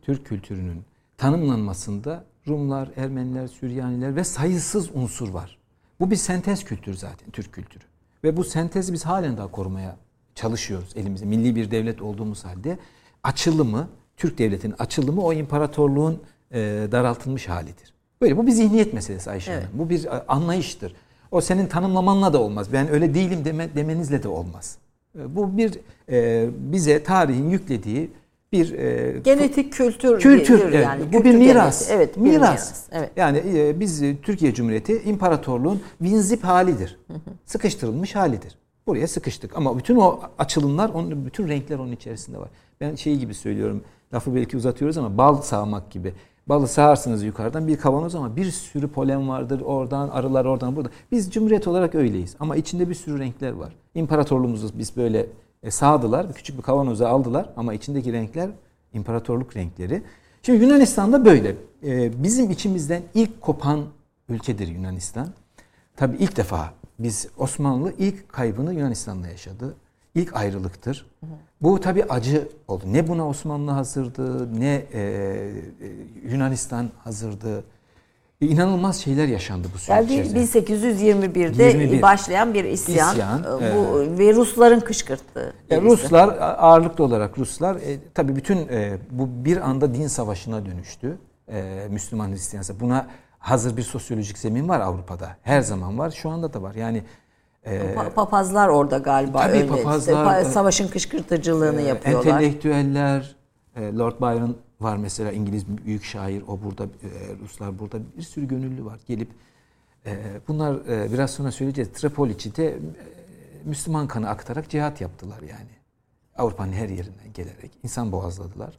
Türk kültürünün tanımlanmasında Rumlar, Ermeniler, Süryaniler ve sayısız unsur var. Bu bir sentez kültür zaten Türk kültürü. Ve bu sentezi biz halen daha korumaya çalışıyoruz elimizde. Milli bir devlet olduğumuz halde açılımı, Türk devletinin açılımı o imparatorluğun e, daraltılmış halidir. Böyle bu bir zihniyet meselesi Ayşe evet. Hanım. Bu bir e, anlayıştır. O senin tanımlamanla da olmaz. Ben öyle değilim deme, demenizle de olmaz. E, bu bir e, bize tarihin yüklediği bir e, kültür kültür evet, yani. Bu kültür bir miras. Evet, bir miras. miras. Evet. Yani e, biz e, Türkiye Cumhuriyeti imparatorluğun vinzip halidir. Hı hı. Sıkıştırılmış halidir. Buraya sıkıştık. Ama bütün o açılımlar, onun, bütün renkler onun içerisinde var. Ben şey gibi söylüyorum, lafı belki uzatıyoruz ama bal sağmak gibi. Balı sağarsınız yukarıdan bir kavanoz ama bir sürü polen vardır oradan, arılar oradan burada. Biz cumhuriyet olarak öyleyiz ama içinde bir sürü renkler var. İmparatorluğumuzu biz böyle e, sağdılar, küçük bir kavanoza aldılar ama içindeki renkler imparatorluk renkleri. Şimdi Yunanistan'da böyle. E, bizim içimizden ilk kopan ülkedir Yunanistan. Tabii ilk defa biz Osmanlı ilk kaybını Yunanistan'da yaşadı. İlk ayrılıktır. Hı hı. Bu tabi acı oldu. Ne buna Osmanlı hazırdı, ne e, e Yunanistan hazırdı. E, inanılmaz şeyler yaşandı bu süreç yani içerisinde. 1821'de 21. başlayan bir isyan, isyan e, bu e, ve Rusların kışkırttığı. E, Ruslar ağırlıklı olarak Ruslar e, tabii bütün e, bu bir anda din savaşına dönüştü. E, Müslüman Hristiyan buna hazır bir sosyolojik zemin var Avrupa'da. Her zaman var. Şu anda da var. Yani e, papazlar orada galiba tabii öyle. Papazlar, işte, savaşın kışkırtıcılığını e, yapıyorlar. Entelektüeller, e, Lord Byron var mesela İngiliz büyük şair. O burada, e, Ruslar burada. Bir sürü gönüllü var. Gelip e, bunlar biraz sonra söyleyeceğiz. Tripoli'de e, Müslüman kanı aktarak cihat yaptılar yani. Avrupa'nın her yerinden gelerek insan boğazladılar.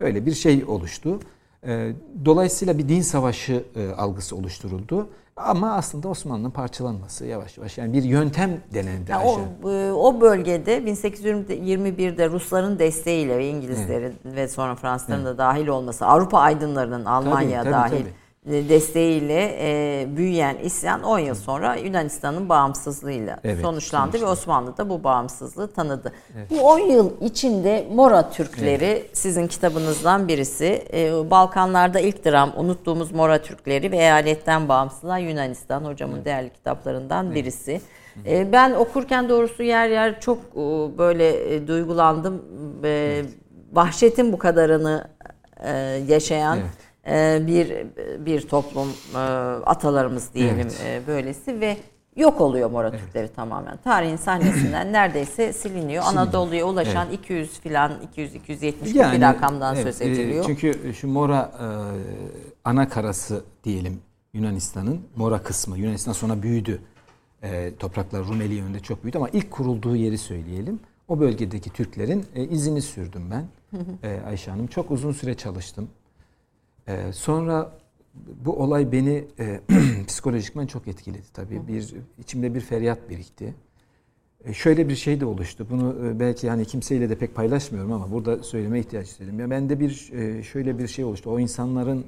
Öyle bir şey oluştu. Ee, dolayısıyla bir din savaşı algısı oluşturuldu. Ama aslında Osmanlı'nın parçalanması yavaş yavaş yani bir yöntem denendi. Yani o, e, o bölgede 1821'de Rusların desteğiyle ve İngilizlerin evet. ve sonra Fransızların evet. da dahil olması, Avrupa aydınlarının Almanya tabii, tabii, dahil tabii desteğiyle e, büyüyen isyan 10 yıl sonra Yunanistan'ın bağımsızlığıyla evet, sonuçlandı sonuçta. ve Osmanlı da bu bağımsızlığı tanıdı. Evet. Bu 10 yıl içinde Mora Türkleri evet. sizin kitabınızdan birisi. E, Balkanlarda ilk dram unuttuğumuz Mora Türkleri ve eyaletten bağımsızlığa Yunanistan hocamın evet. değerli kitaplarından evet. birisi. E, ben okurken doğrusu yer yer çok e, böyle e, duygulandım. E, evet. Vahşetin bu kadarını e, yaşayan evet e, bir bir toplum e, atalarımız diyelim evet. E, böylesi ve yok oluyor Mora evet. Türkleri tamamen. Tarihin sahnesinden neredeyse siliniyor. Anadolu'ya ulaşan evet. 200 filan 200 270 yani, bir rakamdan evet, söz ediliyor. Çünkü şu Mora ana karası diyelim Yunanistan'ın Mora kısmı. Yunanistan sonra büyüdü. topraklar Rumeli yönünde çok büyüdü ama ilk kurulduğu yeri söyleyelim. O bölgedeki Türklerin izini sürdüm ben. Ayşe Hanım çok uzun süre çalıştım. Ee, sonra bu olay beni e, psikolojikmen çok etkiledi tabii. Bir içimde bir feryat birikti. e, şöyle bir şey de oluştu. Bunu e, belki hani kimseyle de pek paylaşmıyorum ama burada söyleme ihtiyaç istedim. Ya bende bir e, şöyle bir şey oluştu. O insanların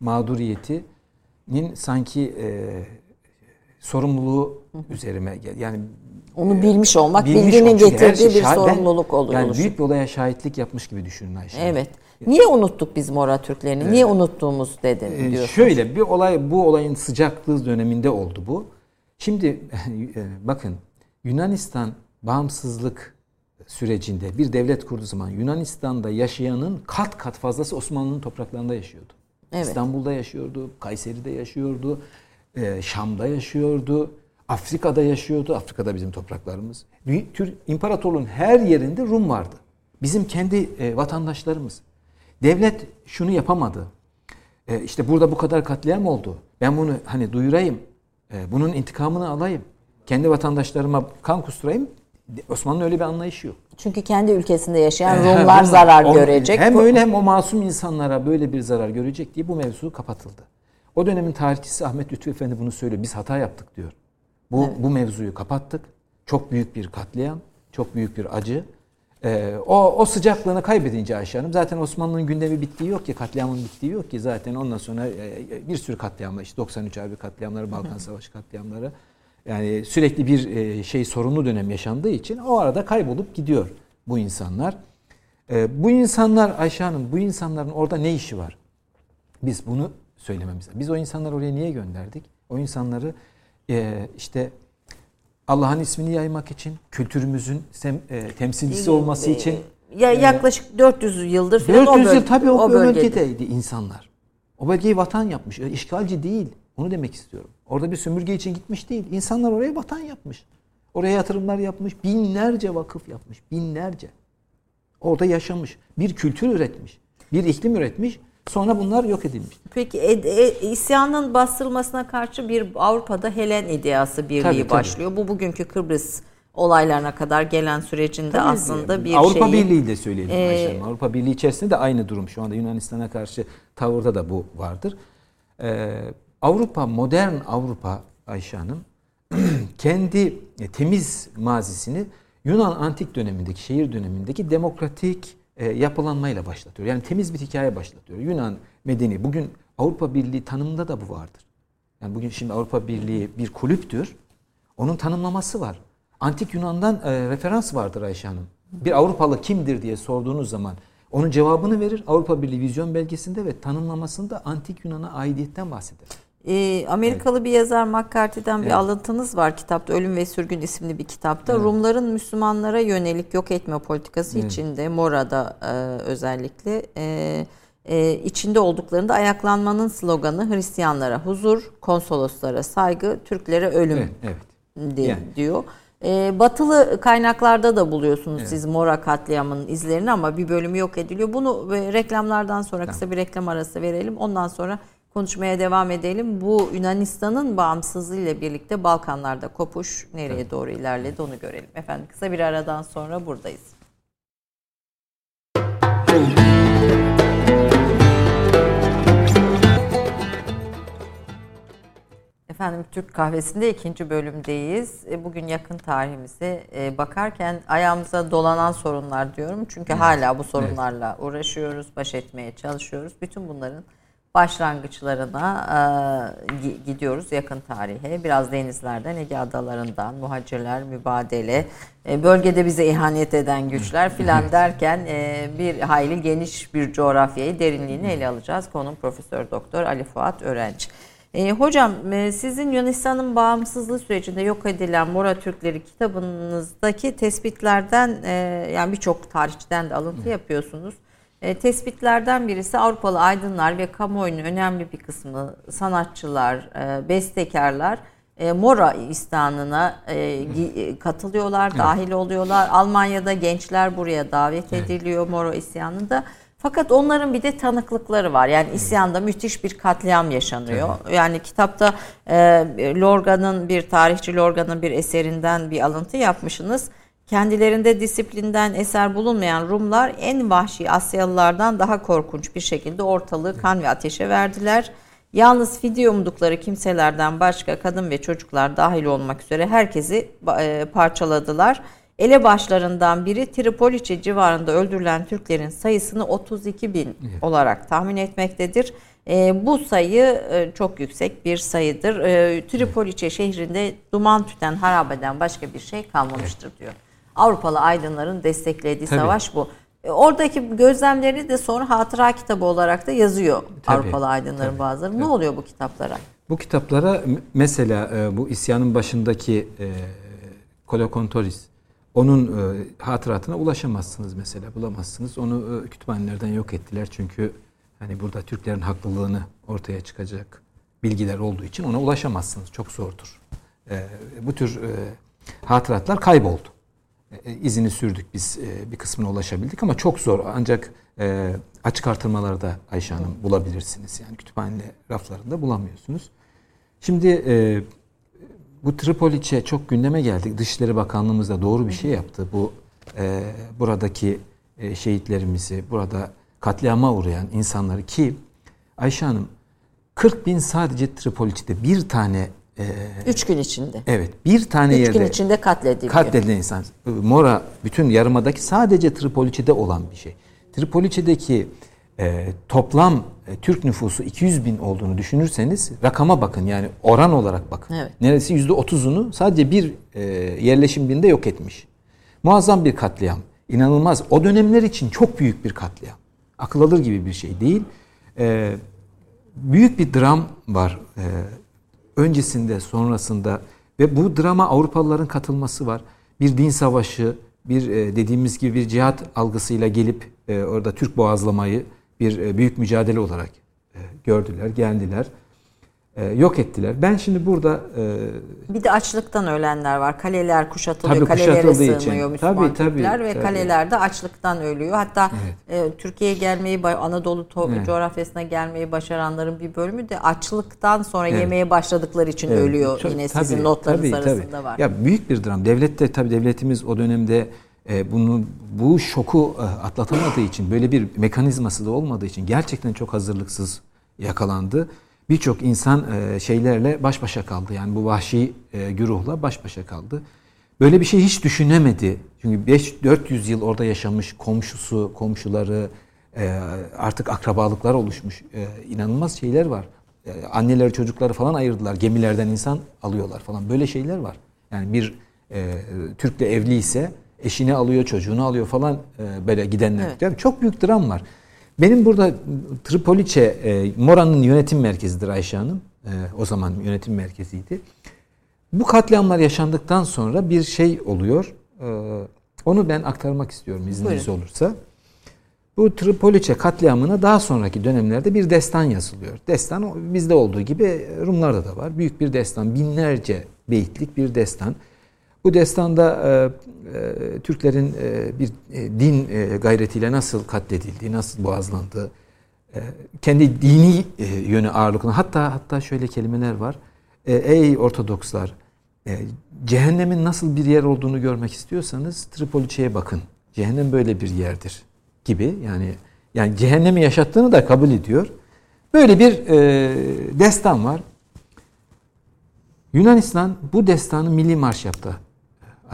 mağduriyetinin sanki sorumluluğu üzerime geldi. Yani onu bilmiş olmak, bilmiş bildiğinin getirdiği şey, bir sorumluluk olur. Yani büyük bir olaya şahitlik yapmış gibi düşünün Ayşe. Evet. Niye unuttuk biz Mora Türklerini? Niye unuttuğumuz dedin diyorsunuz? Şöyle bir olay bu olayın sıcaklığı döneminde oldu bu. Şimdi bakın Yunanistan bağımsızlık sürecinde bir devlet kurduğu zaman Yunanistan'da yaşayanın kat kat fazlası Osmanlı'nın topraklarında yaşıyordu. Evet. İstanbul'da yaşıyordu, Kayseri'de yaşıyordu, e, Şam'da yaşıyordu, Afrika'da yaşıyordu. Afrika'da bizim topraklarımız. Tür imparatorluğun her yerinde Rum vardı. Bizim kendi e, vatandaşlarımız. Devlet şunu yapamadı. E, işte burada bu kadar katliam oldu. Ben bunu hani duyurayım. bunun intikamını alayım kendi vatandaşlarıma kan kusturayım. Osmanlı'nın öyle bir anlayışı yok. Çünkü kendi ülkesinde yaşayan Rumlar ee, zarar on, görecek. Hem öyle hem o masum insanlara böyle bir zarar görecek diye bu mevzu kapatıldı. O dönemin tarihçisi Ahmet Lütfü Efendi bunu söylüyor. Biz hata yaptık diyor. Bu, evet. bu mevzuyu kapattık. Çok büyük bir katliam, çok büyük bir acı. Ee, o, o sıcaklığını kaybedince Ayşe Hanım zaten Osmanlı'nın gündemi bittiği yok ki, katliamın bittiği yok ki zaten ondan sonra e, bir sürü katliamlar, işte 93 Harbi katliamları, Balkan Savaşı katliamları, yani sürekli bir e, şey sorunlu dönem yaşandığı için o arada kaybolup gidiyor bu insanlar. E, bu insanlar Ayşe Hanım bu insanların orada ne işi var? Biz bunu söylememiz lazım. Biz o insanları oraya niye gönderdik? O insanları e, işte Allah'ın ismini yaymak için, kültürümüzün temsilcisi olması için. Ya yaklaşık 400 yıldır falan 400 o yıl tabii o, o bölgedeydi insanlar. O bölgeyi vatan yapmış. işgalci değil. Onu demek istiyorum. Orada bir sömürge için gitmiş değil. İnsanlar oraya vatan yapmış. Oraya yatırımlar yapmış. Binlerce vakıf yapmış. Binlerce. Orada yaşamış. Bir kültür üretmiş. Bir iklim üretmiş. Sonra bunlar yok edilmiş. Peki e, e, isyanın bastırılmasına karşı bir Avrupa'da Helen iddiası birliği tabii, tabii. başlıyor. Bu bugünkü Kıbrıs olaylarına kadar gelen sürecinde tabii, aslında bir Avrupa şeyi, Birliği de söyleyelim e, Ayşe Avrupa Birliği içerisinde de aynı durum şu anda Yunanistan'a karşı tavırda da bu vardır. Ee, Avrupa, modern Avrupa Ayşe Hanım kendi e, temiz mazisini Yunan antik dönemindeki, şehir dönemindeki demokratik e, yapılanmayla başlatıyor. Yani temiz bir hikaye başlatıyor. Yunan medeni. Bugün Avrupa Birliği tanımında da bu vardır. Yani bugün şimdi Avrupa Birliği bir kulüptür. Onun tanımlaması var. Antik Yunan'dan e, referans vardır Ayşe Hanım. Bir Avrupalı kimdir diye sorduğunuz zaman onun cevabını verir. Avrupa Birliği vizyon belgesinde ve tanımlamasında antik Yunan'a aidiyetten bahseder. E, Amerikalı evet. bir yazar McCarthy'den bir evet. alıntınız var kitapta Ölüm ve Sürgün isimli bir kitapta. Evet. Rumların Müslümanlara yönelik yok etme politikası evet. içinde Mora'da e, özellikle e, e, içinde olduklarında ayaklanmanın sloganı Hristiyanlara huzur, konsoloslara saygı, Türklere ölüm evet, evet. Diye, yani. diyor. E, batılı kaynaklarda da buluyorsunuz evet. siz Mora katliamının izlerini ama bir bölümü yok ediliyor. Bunu e, reklamlardan sonra tamam. kısa bir reklam arası verelim. Ondan sonra konuşmaya devam edelim. Bu Yunanistan'ın bağımsızlığı ile birlikte Balkanlarda kopuş nereye evet. doğru ilerledi onu görelim. Efendim kısa bir aradan sonra buradayız. Efendim Türk Kahvesi'nde ikinci bölümdeyiz. E, bugün yakın tarihimize e, bakarken ayağımıza dolanan sorunlar diyorum. Çünkü evet. hala bu sorunlarla evet. uğraşıyoruz, baş etmeye çalışıyoruz. Bütün bunların başlangıçlarına e, gidiyoruz yakın tarihe. Biraz denizlerden, Ege adalarından, muhacirler, mübadele, e, bölgede bize ihanet eden güçler filan derken e, bir hayli geniş bir coğrafyayı derinliğini ele alacağız. Konum Profesör Doktor Ali Fuat Öğrenci. E, hocam e, sizin Yunanistan'ın bağımsızlığı sürecinde yok edilen Mora Türkleri kitabınızdaki tespitlerden e, yani birçok tarihçiden de alıntı yapıyorsunuz. E, tespitlerden birisi Avrupalı aydınlar ve kamuoyunun önemli bir kısmı sanatçılar, e, bestekarlar e, Mora istanına katılıyorlar, dahil oluyorlar. Almanya'da gençler buraya davet ediliyor. Mora isyanında. Fakat onların bir de tanıklıkları var. Yani isyanda müthiş bir katliam yaşanıyor. Yani kitapta e, Lorga'nın bir tarihçi Lorga'nın bir eserinden bir alıntı yapmışsınız. Kendilerinde disiplinden eser bulunmayan Rumlar en vahşi Asyalılardan daha korkunç bir şekilde ortalığı kan ve ateşe verdiler. Yalnız fidye umdukları kimselerden başka kadın ve çocuklar dahil olmak üzere herkesi e, parçaladılar. Elebaşlarından biri Tripoliçe civarında öldürülen Türklerin sayısını 32 bin olarak tahmin etmektedir. E, bu sayı e, çok yüksek bir sayıdır. E, Tripoliçe şehrinde duman tüten harabeden başka bir şey kalmamıştır diyor. Avrupalı aydınların desteklediği Tabii. savaş bu. E, oradaki gözlemleri de sonra hatıra kitabı olarak da yazıyor Tabii. Avrupalı aydınların Tabii. bazıları. Tabii. Ne oluyor bu kitaplara? Bu kitaplara mesela e, bu isyanın başındaki e, Kolokontoris onun e, hatıratına ulaşamazsınız mesela bulamazsınız. Onu e, kütüphanelerden yok ettiler çünkü hani burada Türklerin haklılığını ortaya çıkacak bilgiler olduğu için ona ulaşamazsınız. Çok zordur. E, bu tür e, hatıratlar kayboldu. E, izini sürdük biz e, bir kısmına ulaşabildik ama çok zor. Ancak e, açık artırmalarda Ayşe Hanım bulabilirsiniz. Yani kütüphane raflarında bulamıyorsunuz. Şimdi bu Tripoliç'e çok gündeme geldik. Dışişleri Bakanlığımız da doğru bir şey yaptı. Bu buradaki şehitlerimizi, burada katliama uğrayan insanları ki Ayşe Hanım 40 bin sadece Tripoliç'te bir tane e, Üç gün içinde. Evet. Bir tane Üç yerde. Üç gün içinde katlediliyor. Katledilen insan. Mora bütün yarımadaki sadece Tripoliçe'de olan bir şey. Tripoliçe'deki e, toplam e, Türk nüfusu 200 bin olduğunu düşünürseniz rakama bakın yani oran olarak bakın. Evet. Neresi %30'unu sadece bir e, yerleşim binde yok etmiş. Muazzam bir katliam. İnanılmaz. O dönemler için çok büyük bir katliam. Akıl alır gibi bir şey değil. E, büyük bir dram var. E, öncesinde, sonrasında ve bu drama Avrupalıların katılması var. Bir din savaşı, bir e, dediğimiz gibi bir cihat algısıyla gelip e, orada Türk boğazlamayı bir e, büyük mücadele olarak gördüler, geldiler. E, yok ettiler. Ben şimdi burada... E, bir de açlıktan ölenler var. Kaleler kuşatılıyor, tabii, kalelere sığınıyor için. Müslüman tabii, Türkler tabii, ve tabii. kaleler de açlıktan ölüyor. Hatta evet. e, Türkiye'ye gelmeyi, Anadolu evet. coğrafyasına gelmeyi başaranların bir bölümü de açlıktan sonra evet. yemeye başladıkları için evet. ölüyor. Çok, Yine tabii, sizin notlarınız tabii, arasında tabii. var. Ya büyük bir dram. Devlet de tabii devletimiz o dönemde e, bunu bu şoku e, atlatamadığı için böyle bir mekanizması da olmadığı için gerçekten çok hazırlıksız yakalandı birçok insan e, şeylerle baş başa kaldı. Yani bu vahşi e, güruhla baş başa kaldı. Böyle bir şey hiç düşünemedi. Çünkü 5-400 yıl orada yaşamış komşusu, komşuları, e, artık akrabalıklar oluşmuş. inanılmaz şeyler var. Anneleri, çocukları falan ayırdılar. Gemilerden insan alıyorlar falan. Böyle şeyler var. Yani bir Türk'le evli ise eşini alıyor, çocuğunu alıyor falan böyle gidenler. Evet. Yani çok büyük dram var. Benim burada Tripoliçe, e, Mora'nın yönetim merkezidir Ayşe Hanım. E, o zaman yönetim merkeziydi. Bu katliamlar yaşandıktan sonra bir şey oluyor. E, onu ben aktarmak istiyorum izniniz Buyurun. olursa. Bu Tripoliçe katliamına daha sonraki dönemlerde bir destan yazılıyor. Destan bizde olduğu gibi Rumlarda da var. Büyük bir destan, binlerce beyitlik bir destan. Bu destanda e, e, Türklerin e, bir e, din e, gayretiyle nasıl katledildiği, nasıl boğazlandığı, e, kendi dini e, yönü ağırlıklı. Hatta hatta şöyle kelimeler var. E, ey Ortodokslar, e, cehennemin nasıl bir yer olduğunu görmek istiyorsanız Tripoliçe'ye bakın. Cehennem böyle bir yerdir gibi. Yani yani cehennemi yaşattığını da kabul ediyor. Böyle bir e, destan var. Yunanistan bu destanı milli marş yaptı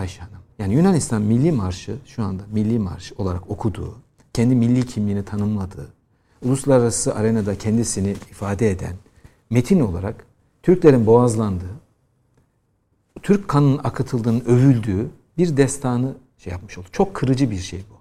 Ayşe Hanım. Yani Yunanistan Milli Marşı şu anda Milli Marş olarak okuduğu, kendi milli kimliğini tanımladığı, uluslararası arenada kendisini ifade eden metin olarak Türklerin boğazlandığı, Türk kanının akıtıldığının övüldüğü bir destanı şey yapmış oldu. Çok kırıcı bir şey bu.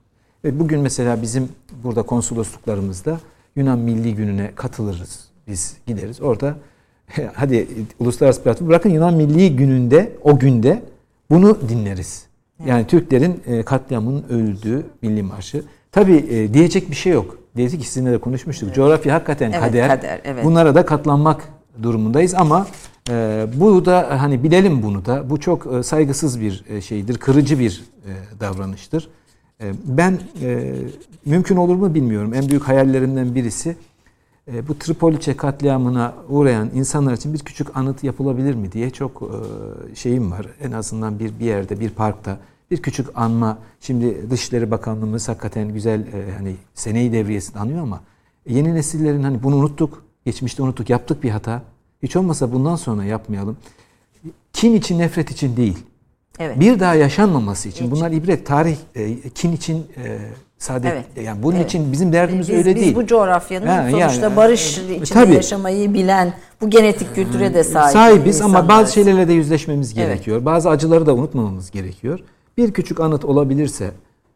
Ve bugün mesela bizim burada konsolosluklarımızda Yunan Milli Günü'ne katılırız. Biz gideriz. Orada hadi uluslararası platform bırakın Yunan Milli Günü'nde o günde bunu dinleriz. Yani Türklerin e, katliamının öldüğü milli marşı. Tabi e, diyecek bir şey yok. Diyecek ki sizinle de konuşmuştuk. Evet. Coğrafya hakikaten evet, kader. kader evet. Bunlara da katlanmak durumundayız ama e, bu da hani bilelim bunu da. Bu çok e, saygısız bir e, şeydir. Kırıcı bir e, davranıştır. E, ben e, mümkün olur mu bilmiyorum. En büyük hayallerimden birisi e, bu Tripoliçe katliamına uğrayan insanlar için bir küçük anıt yapılabilir mi diye çok e, şeyim var. En azından bir bir yerde, bir parkta bir küçük anma. Şimdi Dışişleri Bakanlığımız hakikaten güzel e, hani seneyi devriyesini anıyor ama yeni nesillerin hani bunu unuttuk. Geçmişte unuttuk. Yaptık bir hata. Hiç olmasa bundan sonra yapmayalım. Kin için, nefret için değil. Evet. Bir daha yaşanmaması için. Bunlar ibret, tarih, e, kin için, e, saadet. Evet. Yani bunun Evet. için bizim derdimiz Biz, öyle biz değil. bu coğrafyanın Ha, sonuçta yani, barış e, içinde tabii. yaşamayı bilen, bu genetik kültüre de sahip Sahibiz ama bazı şeylerle de yüzleşmemiz Evet. gerekiyor. Bazı acıları da unutmamamız gerekiyor. Bir küçük anıt olabilirse,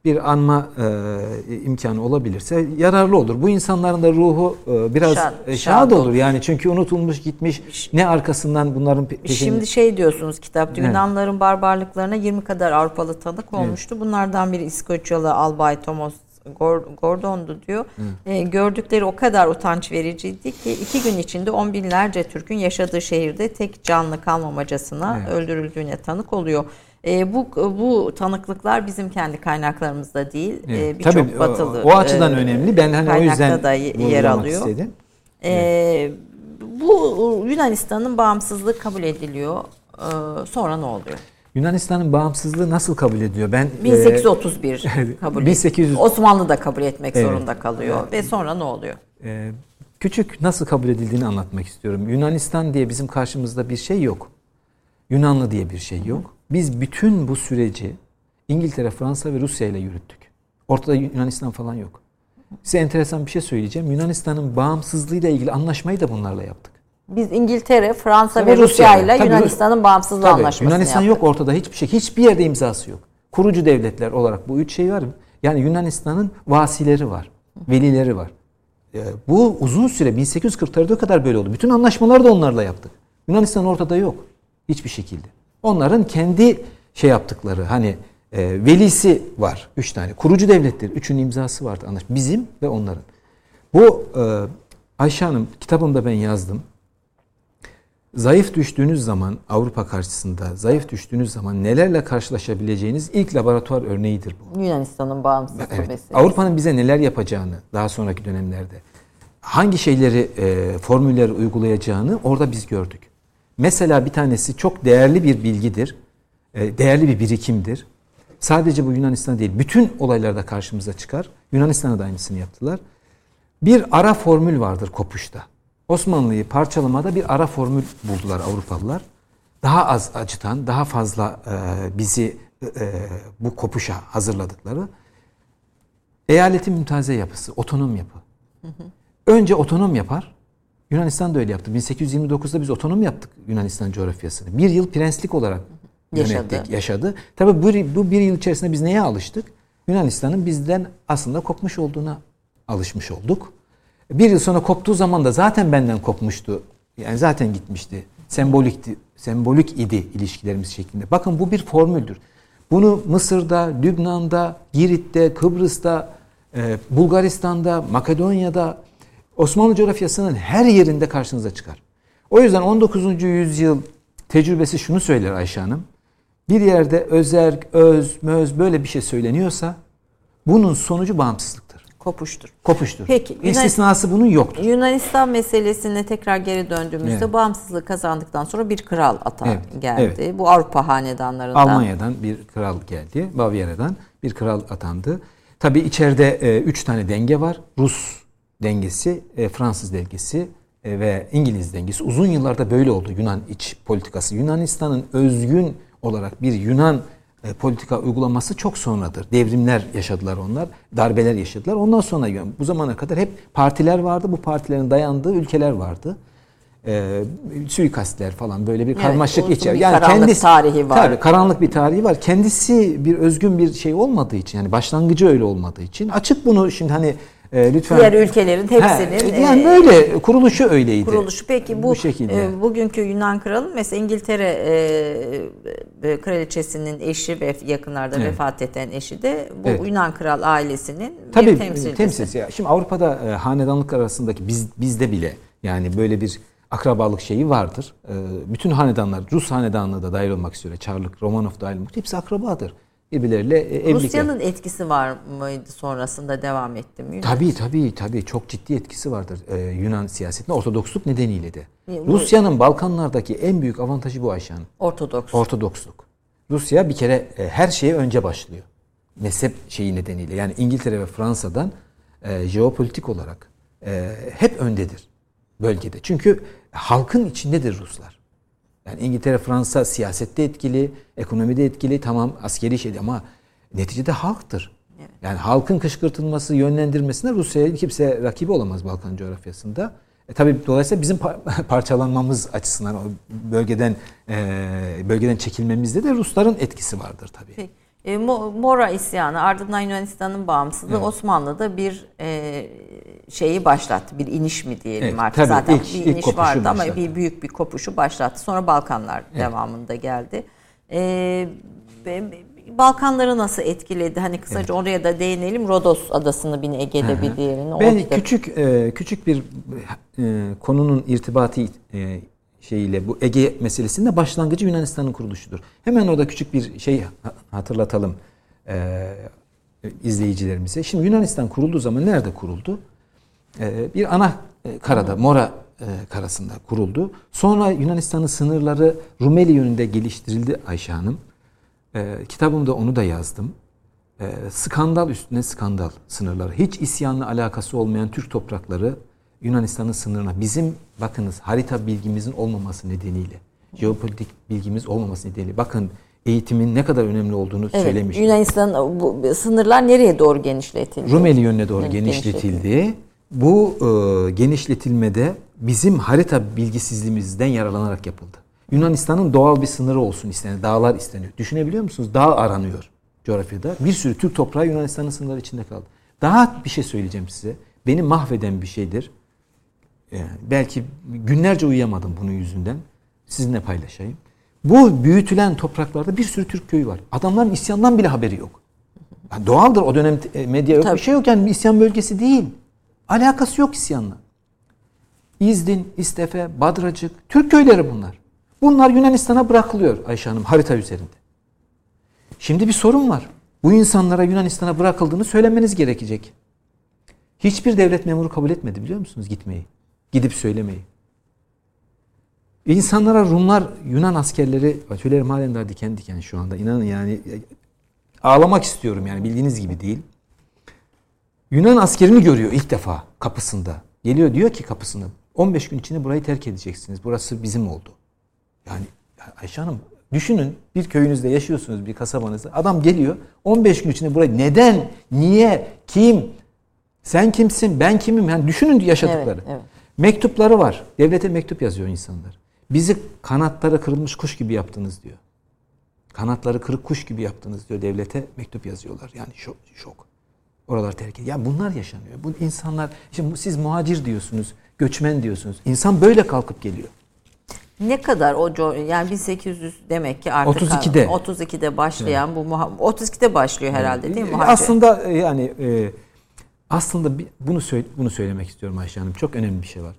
bir anma e, imkanı olabilirse yararlı olur. Bu insanların da ruhu e, biraz Şad- e, şad şad olur. olur. Yani çünkü unutulmuş gitmiş ne arkasından bunların pe- peşini... Şimdi şey diyorsunuz kitapta Evet. Yunanların barbarlıklarına 20 kadar Avrupalı tanık olmuştu. Bunlardan biri İskoçyalı Albay Thomas Gor- Gordon'du diyor. E, gördükleri o kadar utanç vericiydi ki iki gün içinde on binlerce Türk'ün yaşadığı şehirde tek canlı kalmamacasına Evet. öldürüldüğüne tanık oluyor. E, bu bu tanıklıklar bizim kendi kaynaklarımızda değil. E, Evet. Birçok Tabii o- batılı o açıdan e, önemli. Ben hani o yüzden da yer alıyor. istedim. Ee, bu Yunanistan'ın bağımsızlığı kabul ediliyor. Ee, sonra ne oluyor? Yunanistan'ın bağımsızlığı nasıl kabul ediyor? Ben e, 1831 kabul 1800 ediliyor. Osmanlı da kabul etmek Evet. zorunda kalıyor. Ve sonra ne oluyor? e, küçük nasıl kabul edildiğini anlatmak istiyorum. Yunanistan diye bizim karşımızda bir şey yok. Yunanlı diye bir şey yok. Biz bütün bu süreci İngiltere, Fransa ve Rusya ile yürüttük. Ortada Yunanistan falan yok. Size enteresan bir şey söyleyeceğim. Yunanistan'ın bağımsızlığıyla ilgili anlaşmayı da bunlarla yaptık. Biz İngiltere, Fransa Tabii ve Rusya ile Yunanistan'ın bağımsızlığı Tabii, anlaşmasını Yunanistan yaptık. yok ortada hiçbir şey. Hiçbir yerde imzası yok. Kurucu devletler olarak bu üç şey var. Yani Yunanistan'ın vasileri var. Velileri var. Ee, bu uzun süre 1840'larda kadar böyle oldu. Bütün anlaşmaları da onlarla yaptık. Yunanistan ortada yok. Hiçbir şekilde. Onların kendi şey yaptıkları hani e, velisi var. Üç tane. Kurucu devletler. Üçün imzası vardı. Anlaş. Bizim ve onların. Bu e, Ayşe Hanım kitabımda ben yazdım. Zayıf düştüğünüz zaman Avrupa karşısında zayıf düştüğünüz zaman nelerle karşılaşabileceğiniz ilk laboratuvar örneğidir bu. Yunanistan'ın bağımsızlığı Evet. meselesi. Avrupa'nın bize neler yapacağını daha sonraki dönemlerde hangi şeyleri e, formülleri uygulayacağını orada biz gördük. Mesela bir tanesi çok değerli bir bilgidir. e, değerli bir birikimdir. Sadece bu Yunanistan değil, bütün olaylarda karşımıza çıkar. Yunanistan'a da aynısını yaptılar. Bir ara formül vardır kopuşta. Osmanlı'yı parçalamada bir ara formül buldular Avrupalılar. Daha az acıtan, daha fazla e, bizi e, bu kopuşa hazırladıkları eyaletin mümtaze yapısı, otonom yapı. Önce otonom yapar. Yunanistan da öyle yaptı. 1829'da biz otonom yaptık Yunanistan coğrafyasını. Bir yıl prenslik olarak Yaşadı. yönettik, yaşadı. Tabii bu, bu bir yıl içerisinde biz neye alıştık? Yunanistan'ın bizden aslında kopmuş olduğuna alışmış olduk. Bir yıl sonra koptuğu zaman da zaten benden kopmuştu. Yani zaten gitmişti. Sembolikti, sembolik idi ilişkilerimiz şeklinde. Bakın bu bir formüldür. Bunu Mısır'da, Lübnan'da, Girit'te, Kıbrıs'ta, e, Bulgaristan'da, Makedonya'da, Osmanlı coğrafyasının her yerinde karşınıza çıkar. O yüzden 19. yüzyıl tecrübesi şunu söyler Ayşe Hanım. Bir yerde özerk, öz, möz böyle bir şey söyleniyorsa bunun sonucu bağımsızlıktır. Kopuştur. Kopuştur. Peki, Yunan- İstisnası bunun yoktur. Yunanistan meselesine tekrar geri döndüğümüzde Evet. bağımsızlığı kazandıktan sonra bir kral ata Evet, geldi. evet. Bu Avrupa hanedanlarından. Almanya'dan bir kral geldi. Bavyera'dan bir kral atandı. Tabii içeride e, üç tane denge var. Rus dengesi, e, Fransız dengesi e, ve İngiliz dengesi. Uzun yıllarda böyle oldu Yunan iç politikası. Yunanistan'ın özgün olarak bir Yunan e, politika uygulaması çok sonradır. Devrimler yaşadılar onlar, darbeler yaşadılar. Ondan sonra yani bu zamana kadar hep partiler vardı. Bu partilerin dayandığı ülkeler vardı. E, suikastler falan böyle bir Evet, karmaşık uzun içer. bir karanlık tarihi var. Tabii, karanlık bir tarihi var. Kendisi bir özgün bir şey olmadığı için yani başlangıcı öyle olmadığı için açık bunu şimdi hani e, lütfen Diğer ülkelerin hepsinin He, yani e, böyle kuruluşu öyleydi. kuruluşu. Peki bu, bu şekilde. e, bugünkü Yunan kralı mesela İngiltere e, e, kraliçesinin eşi ve yakınlarda Evet. vefat eden eşi de bu Evet. Yunan kral ailesinin Tabii bir temsilcisi. temsilcisi. Ya Şimdi Avrupa'da e, hanedanlık arasındaki biz bizde bile yani böyle bir akrabalık şeyi vardır. E, bütün hanedanlar Rus hanedanlığı da dahil olmak üzere Çarlık, Romanov dahil olmak hepsi akrabadır. Birbirleriyle e, evlilikler. Rusya'nın etkisi var mıydı sonrasında devam etti mi? Tabii tabii tabii çok ciddi etkisi vardır e, Yunan siyasetinde Ortodoksluk nedeniyle de. E, bu- Rusya'nın Balkanlardaki en büyük avantajı bu Ayşe Hanım. Ortodoks. Ortodoksluk. Rusya bir kere e, her şeye önce başlıyor. Mezhep şeyi nedeniyle. Yani İngiltere ve Fransa'dan e, jeopolitik olarak e, hep öndedir. bölgede. Çünkü halkın içindedir Ruslar. Yani İngiltere, Fransa siyasette etkili, ekonomide etkili, tamam askeri şey ama neticede halktır. Yani halkın kışkırtılması, yönlendirmesine Rusya'ya kimse rakibi olamaz Balkan coğrafyasında. E tabii dolayısıyla bizim parçalanmamız açısından o bölgeden e, bölgeden çekilmemizde de Rusların etkisi vardır tabii. Peki. E, Mora isyanı ardından Yunanistan'ın bağımsızlığı evet. Osmanlı'da bir e, şeyi başlattı. Bir iniş mi diyelim evet, artık. Tabii, Zaten ilk, bir iniş vardı başlattı. ama bir büyük bir kopuşu başlattı. Sonra Balkanlar evet. devamında geldi. E, Balkanları nasıl etkiledi? Hani kısaca evet. oraya da değinelim. Rodos adasını bir Ege'de bir diğerini. Ben küçük e, küçük bir e, konunun irtibatı e, şeyiyle bu Ege meselesinde başlangıcı Yunanistan'ın kuruluşudur. Hemen orada küçük bir şey hatırlatalım e, izleyicilerimize. Şimdi Yunanistan kurulduğu zaman nerede kuruldu? E, bir ana karada, Mora e, karasında kuruldu. Sonra Yunanistan'ın sınırları Rumeli yönünde geliştirildi Ayşe Hanım. E, kitabımda onu da yazdım. E, skandal üstüne skandal sınırları. Hiç isyanla alakası olmayan Türk toprakları Yunanistan'ın sınırına bizim bakınız harita bilgimizin olmaması nedeniyle, jeopolitik bilgimiz olmaması nedeniyle bakın eğitimin ne kadar önemli olduğunu evet, söylemiştim. Yunanistan bu sınırlar nereye doğru genişletildi? Rumeli yönüne doğru genişletildi. genişletildi. Bu e, genişletilmede bizim harita bilgisizliğimizden yararlanarak yapıldı. Yunanistan'ın doğal bir sınırı olsun isteniyor. Dağlar isteniyor. Düşünebiliyor musunuz? Dağ aranıyor coğrafyada. Bir sürü Türk toprağı Yunanistan'ın sınırları içinde kaldı. Daha bir şey söyleyeceğim size. Beni mahveden bir şeydir. Yani belki günlerce uyuyamadım bunun yüzünden. Sizinle paylaşayım. Bu büyütülen topraklarda bir sürü Türk köyü var. Adamların isyandan bile haberi yok. Yani doğaldır o dönem e, medya yok Tabii. bir şey yok yani isyan bölgesi değil. Alakası yok isyanla. İzdin, İstefe, Badracık, Türk köyleri bunlar. Bunlar Yunanistan'a bırakılıyor Ayşe Hanım harita üzerinde. Şimdi bir sorun var. Bu insanlara Yunanistan'a bırakıldığını söylemeniz gerekecek. Hiçbir devlet memuru kabul etmedi biliyor musunuz gitmeyi? Gidip söylemeyi. İnsanlara Rumlar, Yunan askerleri, tüylerim halen daha diken diken şu anda. İnanın yani ağlamak istiyorum yani bildiğiniz gibi değil. Yunan askerini görüyor ilk defa kapısında. Geliyor diyor ki kapısını 15 gün içinde burayı terk edeceksiniz. Burası bizim oldu. Yani Ayşe Hanım düşünün bir köyünüzde yaşıyorsunuz bir kasabanızda. Adam geliyor 15 gün içinde burayı neden, niye, kim, sen kimsin, ben kimim? Yani düşünün yaşadıkları. Evet, evet. Mektupları var. Devlete mektup yazıyor insanlar. Bizi kanatları kırılmış kuş gibi yaptınız diyor. Kanatları kırık kuş gibi yaptınız diyor. Devlete mektup yazıyorlar. Yani şok. şok. Oralar terk ediyor. Yani bunlar yaşanıyor. Bu insanlar, şimdi siz muhacir diyorsunuz, göçmen diyorsunuz. İnsan böyle kalkıp geliyor. Ne kadar o yani 1800 demek ki artık 32'de 32'de başlayan evet. bu 32'de başlıyor herhalde değil mi? Muhacir? Aslında e, yani e, aslında bunu bunu söylemek istiyorum Ayşe Hanım. Çok önemli bir şey var.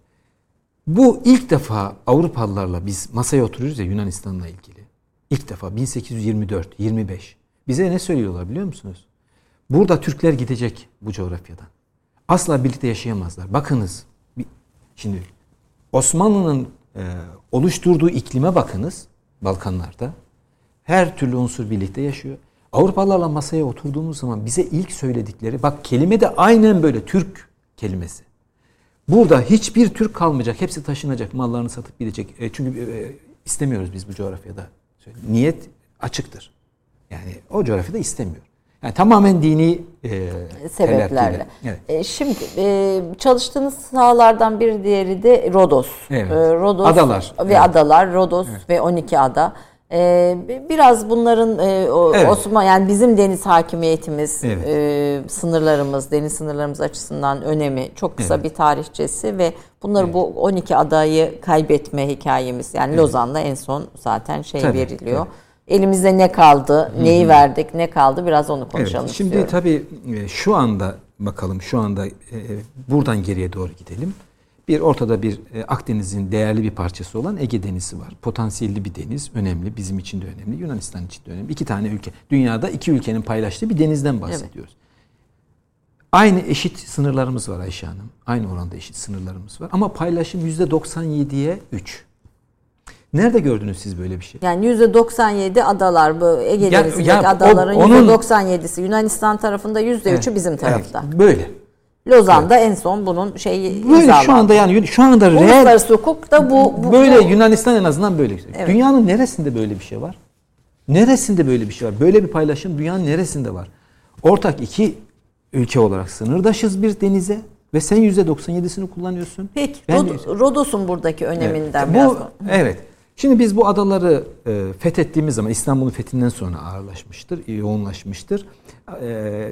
Bu ilk defa Avrupalılarla biz masaya oturuyoruz ya Yunanistan'la ilgili. İlk defa 1824, 25. Bize ne söylüyorlar biliyor musunuz? Burada Türkler gidecek bu coğrafyadan. Asla birlikte yaşayamazlar. Bakınız. Şimdi Osmanlı'nın e, oluşturduğu iklime bakınız Balkanlarda. Her türlü unsur birlikte yaşıyor. Avrupalılarla masaya oturduğumuz zaman bize ilk söyledikleri bak kelime de aynen böyle Türk kelimesi. Burada hiçbir Türk kalmayacak. Hepsi taşınacak. Mallarını satıp gidecek. E, çünkü e, istemiyoruz biz bu coğrafyada. Niyet açıktır. Yani o coğrafyada istemiyor. Yani tamamen dini e, sebeplerle. Evet. E, şimdi e, çalıştığınız sahalardan bir diğeri de Rodos. Evet. E, Rodos adalar ve evet. adalar. Rodos evet. ve 12 ada. Ee, biraz bunların e, evet. Osman yani bizim deniz hakimiyetimiz, evet. e, sınırlarımız, deniz sınırlarımız açısından önemi çok kısa evet. bir tarihçesi ve bunları evet. bu 12 adayı kaybetme hikayemiz yani evet. Lozan'da en son zaten şey tabii, veriliyor. Tabii. Elimizde ne kaldı, neyi Hı-hı. verdik, ne kaldı biraz onu konuşalım evet, Şimdi istiyorum. tabii e, şu anda bakalım şu anda e, buradan geriye doğru gidelim. Bir ortada bir e, Akdeniz'in değerli bir parçası olan Ege Denizi var. Potansiyelli bir deniz, önemli. Bizim için de önemli, Yunanistan için de önemli. İki tane ülke, dünyada iki ülkenin paylaştığı bir denizden bahsediyoruz. Evet. Aynı eşit sınırlarımız var Ayşe Hanım. Aynı oranda eşit sınırlarımız var. Ama paylaşım %97'ye 3. Nerede gördünüz siz böyle bir şey? Yani %97 adalar bu Ege Denizi'ndeki adaların o, onun, %97'si Yunanistan tarafında %3'ü evet, bizim tarafta. Evet, böyle. Lozan'da evet. en son bunun şeyi Böyle şu anda yani şu anda Uluslararası hukuk da bu, bu böyle bu. Yunanistan en azından böyle. Evet. Dünyanın neresinde böyle bir şey var? Neresinde böyle bir şey var? Böyle bir paylaşım dünyanın neresinde var? Ortak iki ülke olarak sınırdaşız bir denize ve sen %97'sini kullanıyorsun. Peki ben Rodos'un buradaki öneminden evet. biraz. Bu, evet. Şimdi biz bu adaları e, fethettiğimiz zaman İstanbul'un fethinden sonra ağırlaşmıştır, yoğunlaşmıştır. E,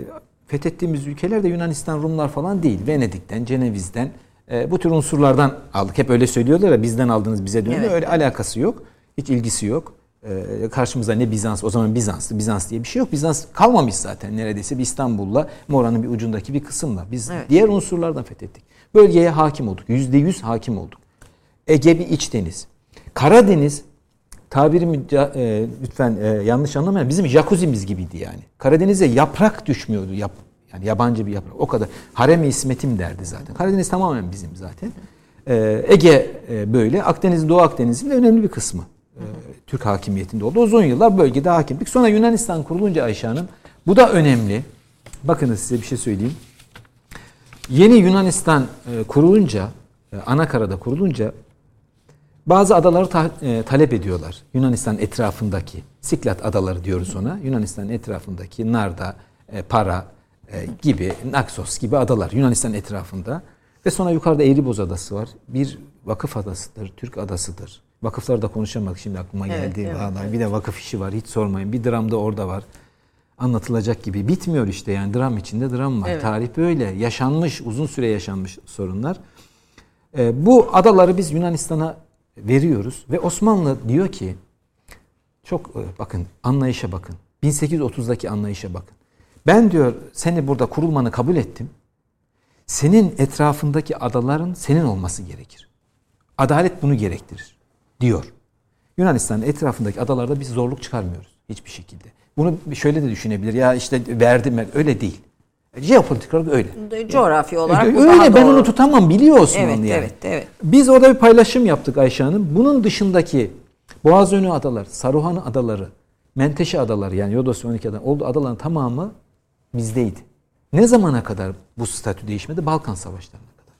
fethettiğimiz ülkeler de Yunanistan, Rumlar falan değil. Venedik'ten, Ceneviz'den e, bu tür unsurlardan aldık. Hep öyle söylüyorlar ya bizden aldınız bize dönüyor. Evet. Öyle alakası yok. Hiç ilgisi yok. E, karşımıza ne Bizans, o zaman Bizans'tı. Bizans diye bir şey yok. Bizans kalmamış zaten neredeyse bir İstanbul'la Mora'nın bir ucundaki bir kısımla. Biz evet. diğer unsurlardan fethettik. Bölgeye hakim olduk. Yüzde yüz hakim olduk. Ege bir iç deniz. Karadeniz tabirimi e, lütfen e, yanlış anlamayın. Bizim jacuzzi'miz gibiydi yani. Karadeniz'e yaprak düşmüyordu. Yap, yani yabancı bir yaprak. O kadar. Harem-i İsmet'im derdi zaten. Karadeniz tamamen bizim zaten. E, Ege e, böyle. Akdeniz, Doğu Akdeniz'in de önemli bir kısmı. E, Türk hakimiyetinde oldu. Uzun yıllar bölgede hakimlik. Sonra Yunanistan kurulunca Ayşe Hanım. Bu da önemli. Bakınız size bir şey söyleyeyim. Yeni Yunanistan e, kurulunca, e, Anakara'da kurulunca bazı adaları ta, e, talep ediyorlar. Yunanistan etrafındaki, Siklat adaları diyoruz ona. Yunanistan etrafındaki Narda, e, Para e, gibi, Naxos gibi adalar Yunanistan etrafında. Ve sonra yukarıda Eğriboz Adası var. Bir vakıf adasıdır, Türk adasıdır. Vakıfları da konuşamadık şimdi aklıma geldi. Evet, evet. Bir de vakıf işi var hiç sormayın. Bir dram da orada var. Anlatılacak gibi. Bitmiyor işte yani dram içinde dram var. Evet. Tarih böyle. Yaşanmış, uzun süre yaşanmış sorunlar. E, bu adaları biz Yunanistan'a veriyoruz ve Osmanlı diyor ki çok e, bakın anlayışa bakın. 1830'daki anlayışa bakın. Ben diyor seni burada kurulmanı kabul ettim. Senin etrafındaki adaların senin olması gerekir. Adalet bunu gerektirir diyor. Yunanistan'ın etrafındaki adalarda biz zorluk çıkarmıyoruz hiçbir şekilde. Bunu şöyle de düşünebilir. Ya işte verdim öyle değil. Jeopolitik olarak öyle. Coğrafi olarak öyle, öyle ben doğru. onu tutamam biliyor Osmanlı evet, yani. Evet, evet. Biz orada bir paylaşım yaptık Ayşe Hanım. Bunun dışındaki Boğazönü adalar, Saruhan adaları, Menteşe adaları yani Yodos 12 adaları oldu adaların tamamı bizdeydi. Ne zamana kadar bu statü değişmedi? Balkan savaşlarına kadar.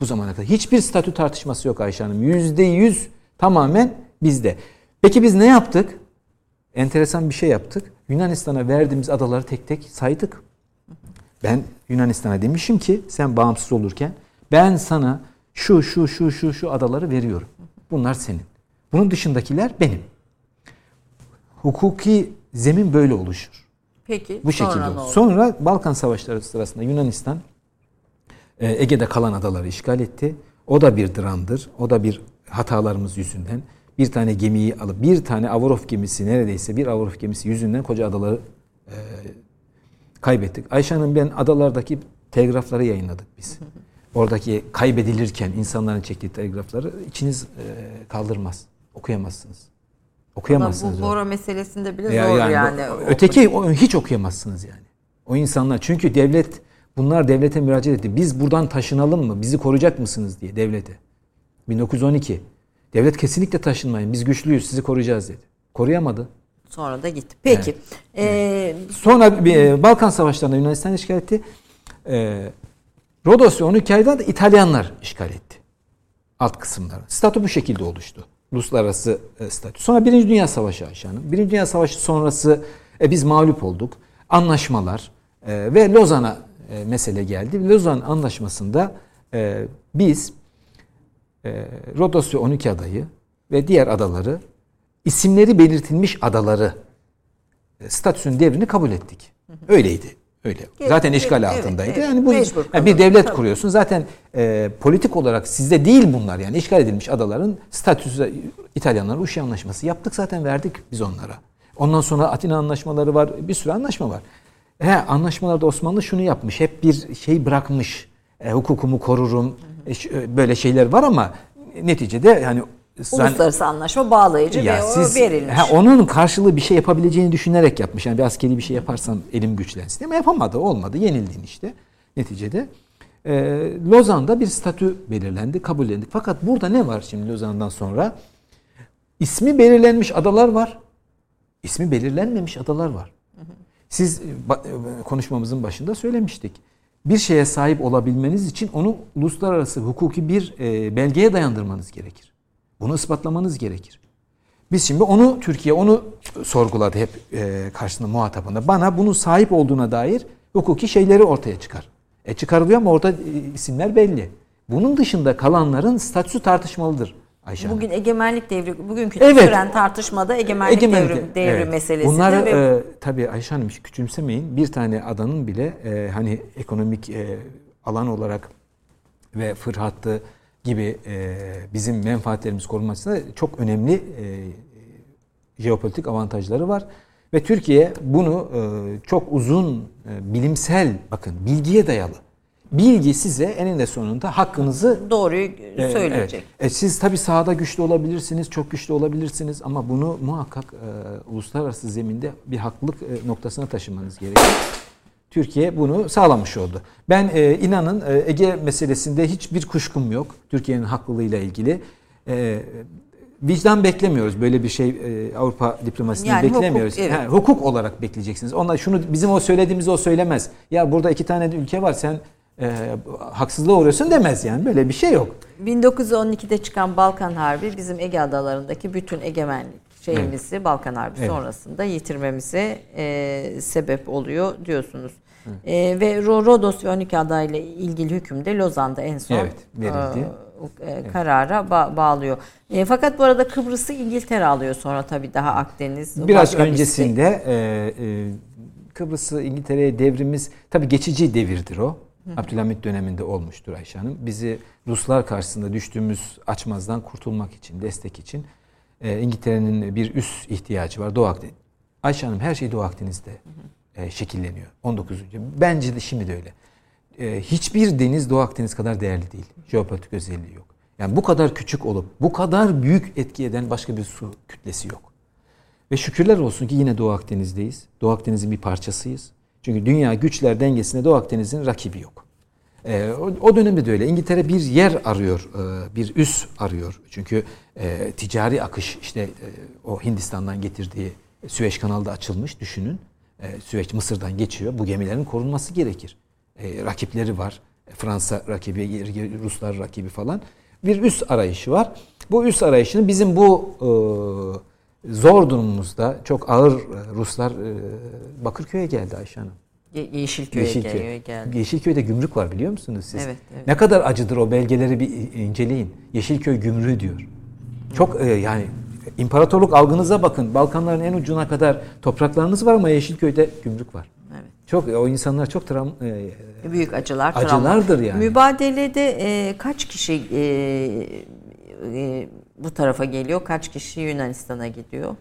Bu zamana kadar. Hiçbir statü tartışması yok Ayşe Hanım. Yüzde yüz tamamen bizde. Peki biz ne yaptık? Enteresan bir şey yaptık. Yunanistan'a verdiğimiz adaları tek tek saydık. Ben Yunanistan'a demişim ki sen bağımsız olurken ben sana şu şu şu şu şu adaları veriyorum. Bunlar senin. Bunun dışındakiler benim. Hukuki zemin böyle oluşur. Peki. Bu şekilde. Sonra, sonra Balkan Savaşları sırasında Yunanistan e, Ege'de kalan adaları işgal etti. O da bir dramdır. O da bir hatalarımız yüzünden. Bir tane gemiyi alıp bir tane Avrov gemisi neredeyse bir Avrov gemisi yüzünden koca adaları e, kaybettik. Ayşe Hanım ben adalardaki telgrafları yayınladık biz. Oradaki kaybedilirken insanların çektiği telgrafları içiniz e, kaldırmaz. Okuyamazsınız. Okuyamazsınız. Ama bu Bora meselesinde bile ya, zor yani. yani. Öteki o, hiç okuyamazsınız yani. O insanlar çünkü devlet bunlar devlete müracaat etti. Biz buradan taşınalım mı? Bizi koruyacak mısınız diye devlete. 1912. Devlet kesinlikle taşınmayın. Biz güçlüyüz. Sizi koruyacağız dedi. Koruyamadı. Sonra da gitti. Peki. Evet. Ee, Sonra bir, Balkan Savaşları'nda Yunanistan işgal etti. Ee, Rodos ve 12 ayda da İtalyanlar işgal etti. Alt kısımları. Statü bu şekilde oluştu. Uluslararası e, statü. Sonra Birinci Dünya Savaşı Ayşe Hanım. Birinci Dünya Savaşı sonrası e, biz mağlup olduk. Anlaşmalar e, ve Lozan'a e, mesele geldi. Lozan Anlaşması'nda e, biz e, Rodos ve 12 adayı ve diğer adaları isimleri belirtilmiş adaları e, statüsünün devrini kabul ettik. Öyleydi. Öyle. Zaten işgal evet, altındaydı. Evet, yani bu yani bir devlet Tabii. kuruyorsun. Zaten e, politik olarak sizde değil bunlar yani işgal edilmiş adaların statüsü İtalyanlar Uşi anlaşması yaptık zaten verdik biz onlara. Ondan sonra Atina anlaşmaları var. Bir sürü anlaşma var. He, anlaşmalarda Osmanlı şunu yapmış. Hep bir şey bırakmış. E, hukukumu korurum. E, böyle şeyler var ama neticede yani Uluslararası anlaşma bağlayıcı ya ve siz, o verilmiş. Ha, onun karşılığı bir şey yapabileceğini düşünerek yapmış. Yani bir askeri bir şey yaparsam elim güçlensin. Ama yapamadı, olmadı. Yenildin işte neticede. E, Lozan'da bir statü belirlendi, kabullendik. Fakat burada ne var şimdi Lozan'dan sonra? İsmi belirlenmiş adalar var. İsmi belirlenmemiş adalar var. Siz konuşmamızın başında söylemiştik. bir şeye sahip olabilmeniz için onu uluslararası hukuki bir e, belgeye dayandırmanız gerekir. Bunu ispatlamanız gerekir. Biz şimdi onu Türkiye onu sorguladı hep e, karşısında muhatabında. Bana bunun sahip olduğuna dair hukuki şeyleri ortaya çıkar. E çıkarılıyor ama orada e, isimler belli. Bunun dışında kalanların statüsü tartışmalıdır. Ayşe Bugün egemenlik devri, bugünkü Evet. süren tartışmada egemenlik, Egemenlik, devri, devri evet. meselesi. Bunları ve e, tabii Ayşe Hanım küçümsemeyin. Bir tane adanın bile e, hani ekonomik e, alan olarak ve fır hattı gibi e, bizim menfaatlerimiz korunmasında çok önemli e, jeopolitik avantajları var. Ve Türkiye bunu e, çok uzun bilimsel bakın bilgiye dayalı. Bilgi size eninde sonunda hakkınızı doğruyu e, söyleyecek. evet. E, siz tabii sahada güçlü olabilirsiniz, çok güçlü olabilirsiniz ama bunu muhakkak e, uluslararası zeminde bir haklılık e, noktasına taşımanız gerekiyor. Türkiye bunu sağlamış oldu. Ben e, inanın e, Ege meselesinde hiçbir kuşkum yok. Türkiye'nin haklılığıyla ilgili. E, vicdan beklemiyoruz. Böyle bir şey e, Avrupa diplomasisinden Yani hukuk, beklemiyoruz. evet. Ha, hukuk olarak bekleyeceksiniz. Onlar şunu bizim o söylediğimizi o söylemez. Ya burada iki tane de ülke var sen e, haksızlığa uğruyorsun demez yani. Böyle bir şey yok. 1912'de çıkan Balkan Harbi bizim Ege adalarındaki bütün egemenlik şeyimizi Balkan Harbi Evet. sonrasında yitirmemize e, sebep oluyor diyorsunuz. E, ve Ro- Rodos ve 12 adayla ilgili hüküm de Lozan'da en son Evet, verildi. e, e, karara ba- bağlıyor. E, fakat bu arada Kıbrıs'ı İngiltere alıyor sonra tabii daha Akdeniz. Biraz öncesinde e, e, Kıbrıs'ı İngiltere'ye devrimiz tabii geçici devirdir o. Abdülhamit döneminde olmuştur Ayşe Hanım. Bizi Ruslar karşısında düştüğümüz açmazdan kurtulmak için, destek için e, İngiltere'nin bir üst ihtiyacı var Doğu Akdeniz. Ayşe Hanım her şey Doğu Akdeniz'de e, şekilleniyor. 19. Bence de şimdi de öyle. E, hiçbir deniz Doğu Akdeniz kadar değerli değil. Jeopolitik özelliği yok. Yani bu kadar küçük olup bu kadar büyük etki eden başka bir su kütlesi yok. Ve şükürler olsun ki yine Doğu Akdeniz'deyiz. Doğu Akdeniz'in bir parçasıyız. Çünkü dünya güçler dengesinde Doğu Akdeniz'in rakibi yok. Ee, o, dönemde de öyle. İngiltere bir yer arıyor, e, bir üs arıyor. Çünkü e, ticari akış işte e, o Hindistan'dan getirdiği Süveyş kanalı da açılmış düşünün. E, Süveyş Mısır'dan geçiyor. Bu gemilerin korunması gerekir. E, rakipleri var. E, Fransa rakibi, Ruslar rakibi falan. Bir üs arayışı var. Bu üs arayışını bizim bu e, zor durumumuzda çok ağır Ruslar e, Bakırköy'e geldi Ayşe Hanım. Ye- Yeşilköy'e Yeşilköy. geliyor, geldi. Yeşilköy'de gümrük var biliyor musunuz siz? Evet, evet. Ne kadar acıdır o belgeleri bir inceleyin. Yeşilköy gümrüğü diyor. Çok e, yani imparatorluk algınıza bakın. Balkanların en ucuna kadar topraklarınız var ama Yeşilköy'de gümrük var. Evet. Çok o insanlar çok travma e, Büyük acılar, Acılardır travma. yani. Mübadelede e, kaç kişi e, e, bu tarafa geliyor, kaç kişi Yunanistan'a gidiyor?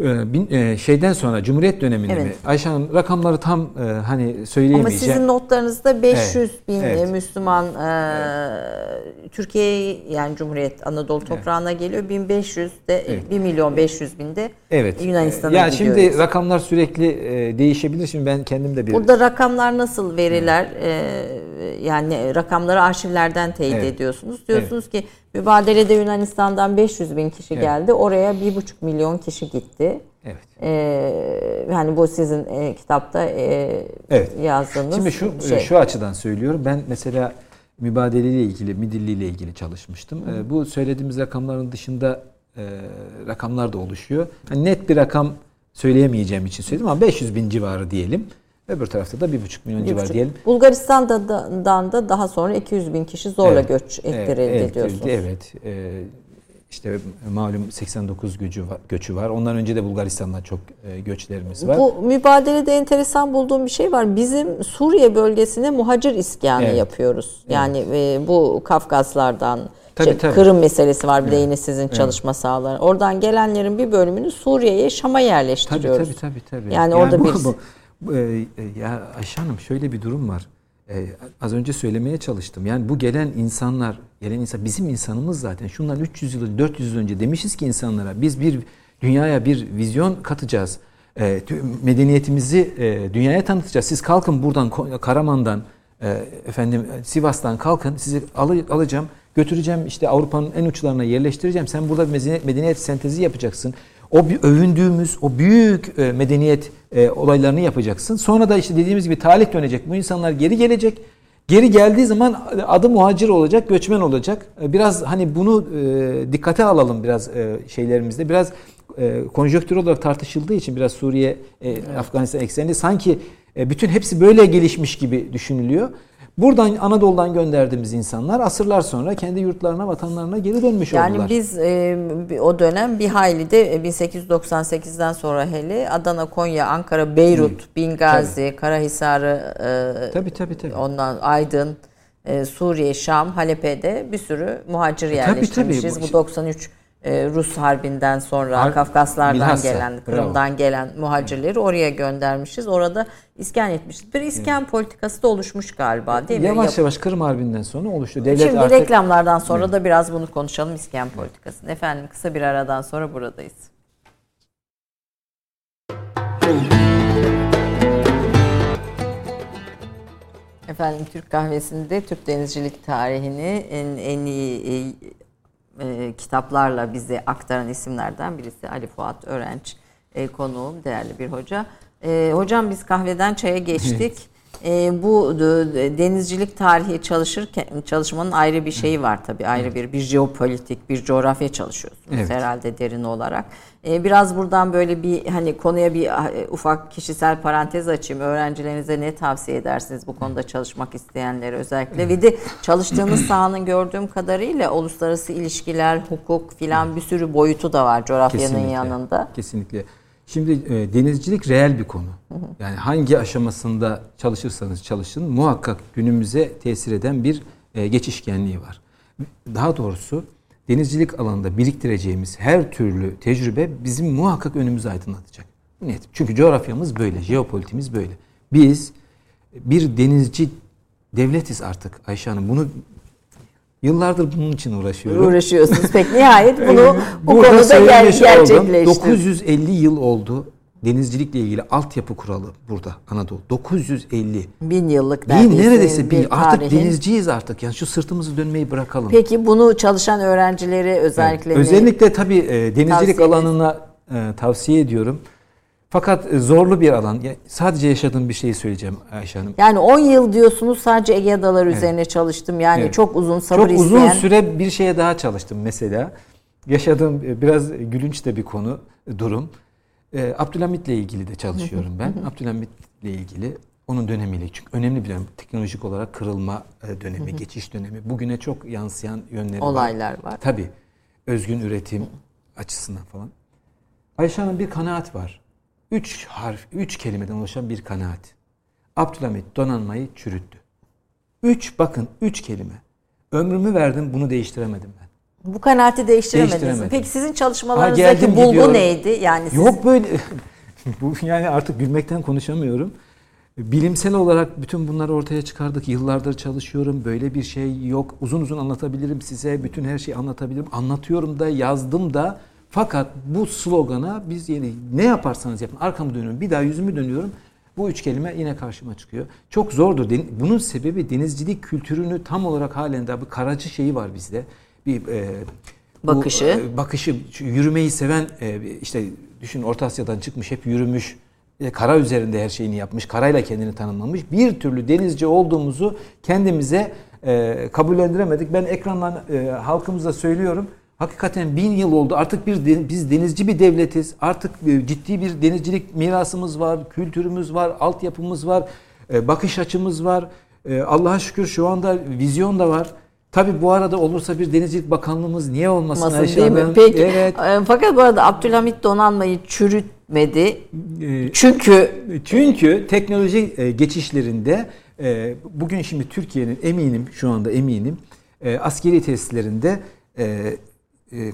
E, bin- e, şeyden sonra Cumhuriyet döneminde Evet. mi? Ayşe Hanım rakamları tam e, hani Ama söyleyemeyeceğim. sizin notlarınızda 500 bin evet. Müslüman e, Türkiye yani Cumhuriyet Anadolu toprağına geliyor. 1500 de Evet. 1 milyon 500 bin de Evet. Yunanistan'a Ya gidiyor. şimdi rakamlar sürekli e, değişebilir. Şimdi ben kendim de bir Burada rakamlar nasıl veriler? Ee, yani rakamları arşivlerden teyit Evet. ediyorsunuz. Diyorsunuz ki mübadelede Yunanistan'dan 500 bin kişi Evet. geldi. Oraya 1,5 milyon kişi gitti. Evet. Ee, yani bu sizin e, kitapta e, Evet. yazdığınız Şimdi şu şey. şu açıdan söylüyorum. Ben mesela mübadeleyle ilgili, midilliyle ilgili çalışmıştım. Ee, bu söylediğimiz rakamların dışında e, rakamlar da oluşuyor. Hani net bir rakam söyleyemeyeceğim için söyledim ama 500 bin civarı diyelim. Öbür tarafta da 1,5 milyon Bir buçuk. diyelim. Bulgaristan'da da, daha sonra 200 bin kişi zorla Evet. göç ettirildi Evet, diyorsunuz. Evet. Ee, işte malum 89 göçü var, göçü var. Ondan önce de Bulgaristan'dan çok e, göçlerimiz var. Bu mübadelede enteresan bulduğum bir şey var. Bizim Suriye bölgesine muhacir iskanı Evet. yapıyoruz. Yani e, bu Kafkaslardan Tabii, işte tabii. Kırım meselesi var bir de yine sizin çalışma sahaları. Oradan gelenlerin bir bölümünü Suriye'ye, Şam'a Tabii yerleştiriyoruz. tabii tabii tabii. Yani orada bu, bu- bu, e, e, ya Ayşe Hanım şöyle bir durum var. E, az önce söylemeye çalıştım. Yani bu gelen insanlar, gelen insan bizim insanımız zaten. Şundan 300 yıl, 400 yıl önce demişiz ki insanlara biz bir dünyaya bir vizyon katacağız. E, medeniyetimizi e, dünyaya tanıtacağız. Siz kalkın buradan Karaman'dan e, efendim Sivas'tan kalkın sizi alı- alacağım götüreceğim işte Avrupa'nın en uçlarına yerleştireceğim. Sen burada medeniyet sentezi yapacaksın. O övündüğümüz o büyük e, medeniyet e, olaylarını yapacaksın. Sonra da işte dediğimiz gibi talih dönecek. Bu insanlar geri gelecek Geri geldiği zaman adı muhacir olacak, göçmen olacak. Biraz hani bunu e, dikkate alalım biraz e, şeylerimizde. Biraz e, konjonktür olarak tartışıldığı için biraz Suriye, e, Afganistan ekseninde sanki e, bütün hepsi böyle gelişmiş gibi düşünülüyor. Buradan Anadolu'dan gönderdiğimiz insanlar asırlar sonra kendi yurtlarına, vatanlarına geri dönmüş yani oldular. Yani biz e, o dönem bir hayli de 1898'den sonra hele Adana, Konya, Ankara, Beyrut, Hı. Bingazi, tabii. Karahisar'ı e, tabii, tabii, tabii. ondan Aydın, e, Suriye, Şam, Halep'e bir sürü muhacir yerleştirmişiz. Tabii, tabii. Bu 93 e, Rus Harbi'nden sonra Har Kafkaslardan bilhassa, gelen, Kırım'dan bravo. gelen muhacirleri oraya göndermişiz. Orada iskan etmişiz. Bir iskan evet. politikası da oluşmuş galiba değil mi? Yavaş yavaş Kırım Harbi'nden sonra oluştu. Devlet Şimdi artık... reklamlardan sonra evet. da biraz bunu konuşalım iskan politikası. Efendim kısa bir aradan sonra buradayız. Efendim Türk kahvesinde Türk denizcilik tarihini en, en iyi e, kitaplarla bize aktaran isimlerden birisi Ali Fuat Öğrenç e, konuğum, değerli bir hoca. E, hocam biz kahveden çaya geçtik. E, bu denizcilik tarihi çalışırken çalışmanın ayrı bir şeyi var tabii. Ayrı bir bir jeopolitik, bir coğrafya çalışıyorsunuz evet. herhalde derin olarak. E, biraz buradan böyle bir hani konuya bir e, ufak kişisel parantez açayım. Öğrencilerinize ne tavsiye edersiniz bu konuda çalışmak isteyenlere özellikle? Ve de çalıştığınız sahanın gördüğüm kadarıyla uluslararası ilişkiler, hukuk filan bir sürü boyutu da var coğrafyanın Kesinlikle. yanında. Kesinlikle. Şimdi e, denizcilik reel bir konu. Yani hangi aşamasında çalışırsanız çalışın muhakkak günümüze tesir eden bir e, geçişkenliği var. Daha doğrusu denizcilik alanında biriktireceğimiz her türlü tecrübe bizim muhakkak önümüzü aydınlatacak. Net. Çünkü coğrafyamız böyle, jeopolitimiz böyle. Biz bir denizci devletiz artık Ayşe Hanım. Bunu Yıllardır bunun için uğraşıyorum. Uğraşıyorsunuz. Pek nihayet bunu bu konuda ger gerçekleşti. 950 yıl oldu denizcilikle ilgili altyapı kuralı burada Anadolu. 950. Bin yıllık neredeyse. Bin neredeyse bin. Artık denizciyiz artık. Yani şu sırtımızı dönmeyi bırakalım. Peki bunu çalışan öğrencileri özellikle evet. Özellikle tabii e, denizcilik alanına e, tavsiye ediyorum. Fakat e, zorlu bir alan. Sadece yaşadığım bir şeyi söyleyeceğim Ayşe Hanım. Yani 10 yıl diyorsunuz sadece Ege Adaları evet. üzerine çalıştım. Yani evet. çok uzun sabır çok isteyen. Çok uzun süre bir şeye daha çalıştım mesela. Yaşadığım e, biraz gülünç de bir konu, e, durum. Abdülhamit'le ilgili de çalışıyorum ben. Abdülhamit'le ilgili onun dönemiyle çünkü önemli bir dönem teknolojik olarak kırılma dönemi, geçiş dönemi. Bugüne çok yansıyan yönleri Olaylar var. var. Tabii. Özgün üretim açısından falan. Ayşe Hanım bir kanaat var. Üç harf, üç kelimeden oluşan bir kanaat. Abdülhamit donanmayı çürüttü. Üç, bakın üç kelime. Ömrümü verdim bunu değiştiremedim ben. Bu kanaati değiştiremediniz. Peki sizin çalışmalarınızdaki ha, bulgu gidiyorum. neydi? Yani siz... Yok böyle. Bu yani artık gülmekten konuşamıyorum. Bilimsel olarak bütün bunları ortaya çıkardık. Yıllardır çalışıyorum. Böyle bir şey yok. Uzun uzun anlatabilirim size. Bütün her şeyi anlatabilirim. Anlatıyorum da, yazdım da. Fakat bu slogana biz yeni ne yaparsanız yapın arkamı dönüyorum bir daha yüzümü dönüyorum. Bu üç kelime yine karşıma çıkıyor. Çok zordur. Bunun sebebi denizcilik kültürünü tam olarak halen daha bir karacı şeyi var bizde. Bir e, bakışı. Bu, e, bakışı yürümeyi seven e, işte düşün Orta Asya'dan çıkmış hep yürümüş. E, kara üzerinde her şeyini yapmış. Karayla kendini tanımlamış. Bir türlü denizci olduğumuzu kendimize e, kabullendiremedik. Ben ekrandan e, halkımıza söylüyorum. Hakikaten bin yıl oldu. Artık bir biz denizci bir devletiz. Artık e, ciddi bir denizcilik mirasımız var, kültürümüz var, altyapımız var, e, bakış açımız var. E, Allah'a şükür şu anda vizyon da var. Tabi bu arada olursa bir denizcilik bakanlığımız niye olmasın Masın, Ayşe değil mi? Peki. Evet. Fakat bu arada Abdülhamit donanmayı çürütmedi. Çünkü çünkü teknoloji geçişlerinde bugün şimdi Türkiye'nin eminim şu anda eminim askeri tesislerinde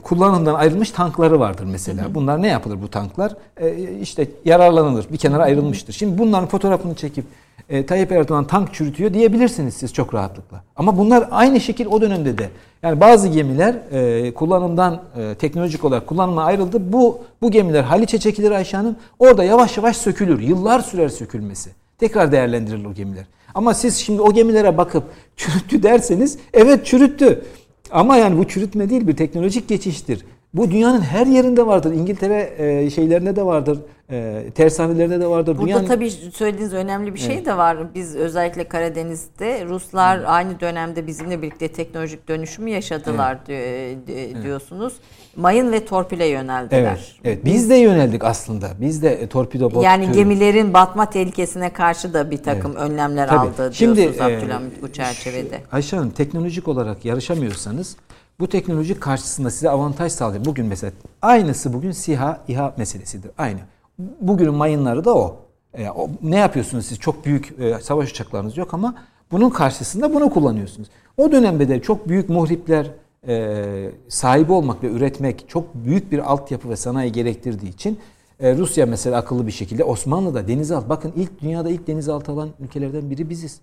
kullanımdan ayrılmış tankları vardır mesela. Hı hı. Bunlar ne yapılır bu tanklar? E, işte yararlanılır. Bir kenara ayrılmıştır. Şimdi bunların fotoğrafını çekip e, Tayyip Erdoğan tank çürütüyor diyebilirsiniz siz çok rahatlıkla. Ama bunlar aynı şekil o dönemde de. Yani bazı gemiler e, kullanımdan e, teknolojik olarak kullanıma ayrıldı. Bu bu gemiler Haliç'e çekilir Ayşe Hanım. Orada yavaş yavaş sökülür. Yıllar sürer sökülmesi. Tekrar değerlendirilir o gemiler. Ama siz şimdi o gemilere bakıp çürüttü derseniz evet çürüttü. Ama yani bu çürütme değil bir teknolojik geçiştir. Bu dünyanın her yerinde vardır. İngiltere e, şeylerinde de vardır. E, tersanelerinde de vardır. Burada dünyanın... tabii söylediğiniz önemli bir şey evet. de var. Biz özellikle Karadeniz'de Ruslar hmm. aynı dönemde bizimle birlikte teknolojik dönüşümü yaşadılar evet. diyorsunuz. Mayın ve torpile yöneldiler. Evet, evet. Biz de yöneldik aslında. Biz de e, torpido bot Yani gemilerin batma tehlikesine karşı da bir takım evet. önlemler Tabii. aldı Şimdi, diyorsunuz e, Abdülhamit bu çerçevede. Ayşe Hanım teknolojik olarak yarışamıyorsanız bu teknoloji karşısında size avantaj sağlıyor. Bugün mesela aynısı bugün SİHA, İHA meselesidir. Aynı. Bugünün mayınları da o. E, o ne yapıyorsunuz siz? Çok büyük e, savaş uçaklarınız yok ama bunun karşısında bunu kullanıyorsunuz. O dönemde de çok büyük muhripler e, sahibi olmak ve üretmek çok büyük bir altyapı ve sanayi gerektirdiği için e, Rusya mesela akıllı bir şekilde Osmanlı'da denizaltı bakın ilk dünyada ilk denizaltı alan ülkelerden biri biziz.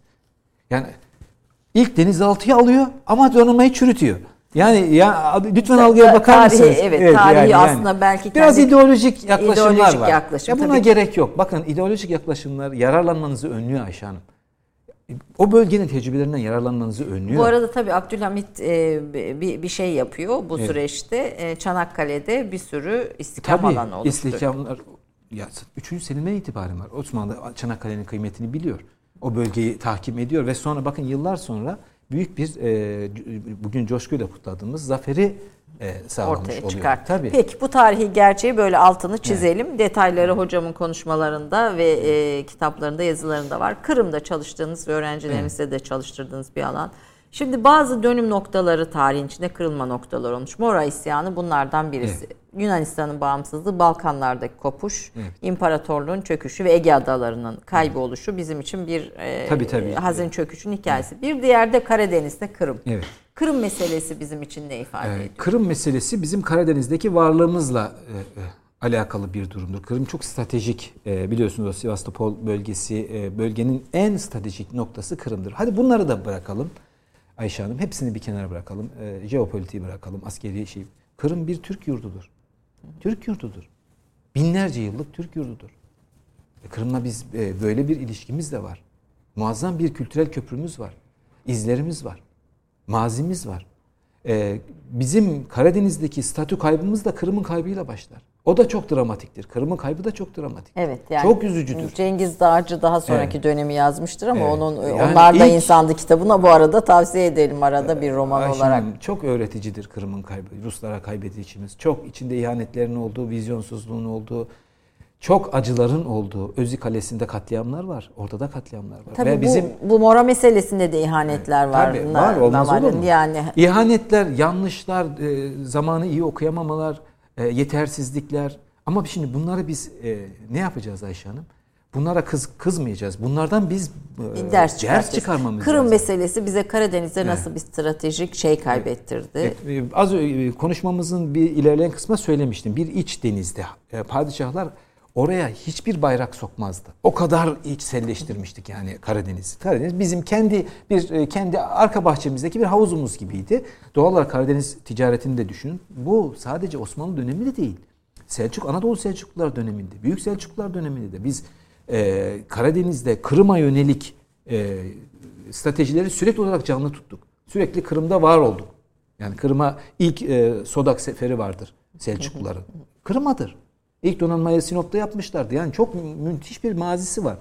Yani ilk denizaltıyı alıyor ama donanmayı çürütüyor. Yani ya lütfen algıya bakar tarihi, mısınız? Evet, evet tarihi yani, aslında yani. belki biraz ideolojik yaklaşımlar ideolojik var. Yaklaşım, ya buna tabii. gerek yok. Bakın ideolojik yaklaşımlar yararlanmanızı önlüyor Ayşe Hanım. O bölgenin tecrübelerinden yararlanmanızı önlüyor. Bu arada tabii Abdülhamit e, bir, bir şey yapıyor bu evet. süreçte. E, Çanakkale'de bir sürü istikam tabii, alanı oluşturuyor. İstikamlar, ya, üçüncü seneden itibaren var. Osmanlı Çanakkale'nin kıymetini biliyor. O bölgeyi tahkim ediyor ve sonra bakın yıllar sonra büyük bir e, bugün coşkuyla kutladığımız zaferi e, sağlamış ortaya oluyor. çıkar. Tabii. Peki bu tarihi gerçeği böyle altını çizelim. Evet. Detayları evet. hocamın konuşmalarında ve e, kitaplarında, yazılarında var. Kırım'da çalıştığınız ve öğrencilerimizle evet. de çalıştırdığınız bir alan. Şimdi bazı dönüm noktaları tarihin içinde kırılma noktaları olmuş. Mora isyanı bunlardan birisi. Evet. Yunanistan'ın bağımsızlığı, Balkanlardaki kopuş, evet. imparatorluğun çöküşü ve Ege adalarının kayboluşu bizim için bir e, tabii, tabii. hazin çöküşün hikayesi. Evet. Bir diğer de Karadeniz'de Kırım. Evet. Kırım meselesi bizim için ne ifade ediyor? Kırım meselesi bizim Karadeniz'deki varlığımızla e, e, alakalı bir durumdur. Kırım çok stratejik e, biliyorsunuz o Sivastopol bölgesi e, bölgenin en stratejik noktası Kırım'dır. Hadi bunları da bırakalım Ayşe Hanım. Hepsini bir kenara bırakalım. E, jeopolitiği bırakalım. Askeri şey. Kırım bir Türk yurdudur. Türk yurdudur. Binlerce yıllık Türk yurdudur. E, Kırım'la biz e, böyle bir ilişkimiz de var. Muazzam bir kültürel köprümüz var. İzlerimiz var mazimiz var. Ee, bizim Karadeniz'deki statü kaybımız da Kırım'ın kaybıyla başlar. O da çok dramatiktir. Kırım'ın kaybı da çok dramatik. Evet yani. Çok üzücüdür. Cengiz Dağcı daha sonraki evet. dönemi yazmıştır ama evet. onun yani onlar da ilk, insandı kitabına bu arada tavsiye edelim arada bir roman Ayşe olarak. Çok öğreticidir Kırım'ın kaybı. Ruslara kaybedişimiz. Çok içinde ihanetlerin olduğu, vizyonsuzluğun olduğu, çok acıların olduğu Özü Kalesi'nde katliamlar var. Orada da katliamlar var. Tabii Ve bu, bizim bu Mora meselesinde de ihanetler var. Tabii var olmaz olur mu? Yani İhanetler, yanlışlar, e, zamanı iyi okuyamamalar, e, yetersizlikler. Ama şimdi bunları biz e, ne yapacağız Ayşe Hanım? Bunlara kız kızmayacağız. Bunlardan biz e, ders, ders çıkarmamız Kırım lazım. meselesi bize Karadeniz'de evet. nasıl bir stratejik şey kaybettirdi? Evet. E, az konuşmamızın bir ilerleyen kısmında söylemiştim. Bir iç denizde e, padişahlar oraya hiçbir bayrak sokmazdı. O kadar içselleştirmiştik yani Karadeniz. Karadeniz bizim kendi bir e, kendi arka bahçemizdeki bir havuzumuz gibiydi. Doğal olarak Karadeniz ticaretini de düşünün. Bu sadece Osmanlı dönemi de değil. Selçuk Anadolu Selçuklular döneminde, Büyük Selçuklular döneminde de biz e, Karadeniz'de Kırım'a yönelik e, stratejileri sürekli olarak canlı tuttuk. Sürekli Kırım'da var olduk. Yani Kırım'a ilk e, Sodak seferi vardır Selçukluların. Kırım'adır. İlk donanmayı Sinop'ta yapmışlardı. Yani çok müthiş bir mazisi var.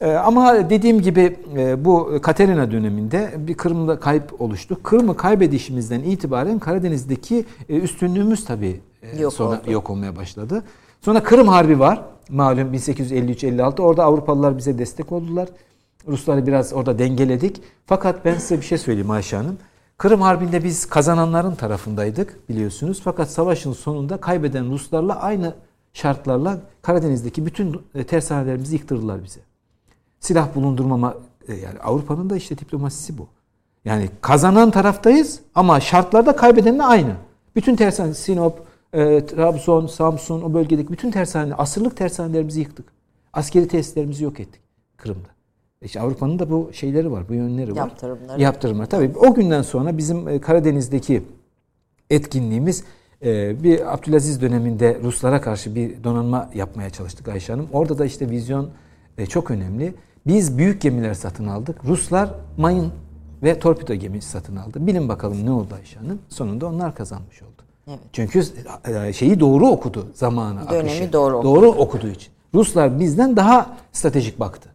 Ee, ama dediğim gibi e, bu Katerina döneminde bir Kırım'da kayıp oluştu. Kırım'ı kaybedişimizden itibaren Karadeniz'deki e, üstünlüğümüz tabii e, yok sonra oldu. yok olmaya başladı. Sonra Kırım Harbi var. Malum 1853-56 orada Avrupalılar bize destek oldular. Rusları biraz orada dengeledik. Fakat ben size bir şey söyleyeyim Ayşe Hanım. Kırım Harbi'nde biz kazananların tarafındaydık biliyorsunuz. Fakat savaşın sonunda kaybeden Ruslarla aynı şartlarla Karadeniz'deki bütün e, tersanelerimizi yıktırdılar bize. Silah bulundurmama e, yani Avrupa'nın da işte diplomasisi bu. Yani kazanan taraftayız ama şartlarda kaybedenle aynı. Bütün tersane Sinop, e, Trabzon, Samsun o bölgedeki bütün tersane, asırlık tersanelerimizi yıktık. Askeri tesislerimizi yok ettik Kırım'da. İşte Avrupa'nın da bu şeyleri var, bu yönleri var. Yaptırımları. Yaptırımlar. Tabii o günden sonra bizim Karadeniz'deki etkinliğimiz bir Abdülaziz döneminde Ruslara karşı bir donanma yapmaya çalıştık Ayşe Hanım. Orada da işte vizyon e, çok önemli. Biz büyük gemiler satın aldık. Ruslar mayın ve torpido gemisi satın aldı. Bilin bakalım ne oldu Ayşe Hanım? Sonunda onlar kazanmış oldu. Evet. Çünkü e, şeyi doğru okudu zamanı Dönemi akışı. doğru okudu. Doğru okuduğu için. Ruslar bizden daha stratejik baktı.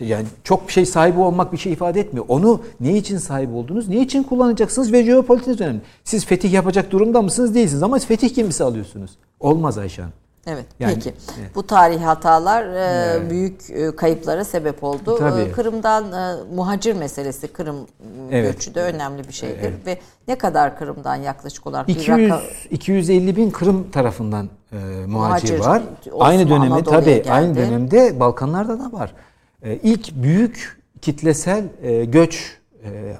Yani çok bir şey sahibi olmak bir şey ifade etmiyor. Onu ne için sahip oldunuz, ne için kullanacaksınız ve jeopolitiniz önemli. Siz fetih yapacak durumda mısınız değilsiniz ama fetih gemisi alıyorsunuz. Olmaz Ayşe Hanım. Evet. Yani, peki. evet. Bu tarihi hatalar e, büyük e, kayıplara sebep oldu. Tabii. E, Kırım'dan e, muhacir meselesi Kırım e, Evet. göçü de önemli bir şeydir ve ne kadar Kırım'dan yaklaşık olarak bir 200 raka- 250 bin Kırım tarafından e, muhacir, Muhacir, var. Osman aynı dönemi tabii geldi. aynı dönemde Balkanlarda da var. E, ilk büyük kitlesel e, göç e,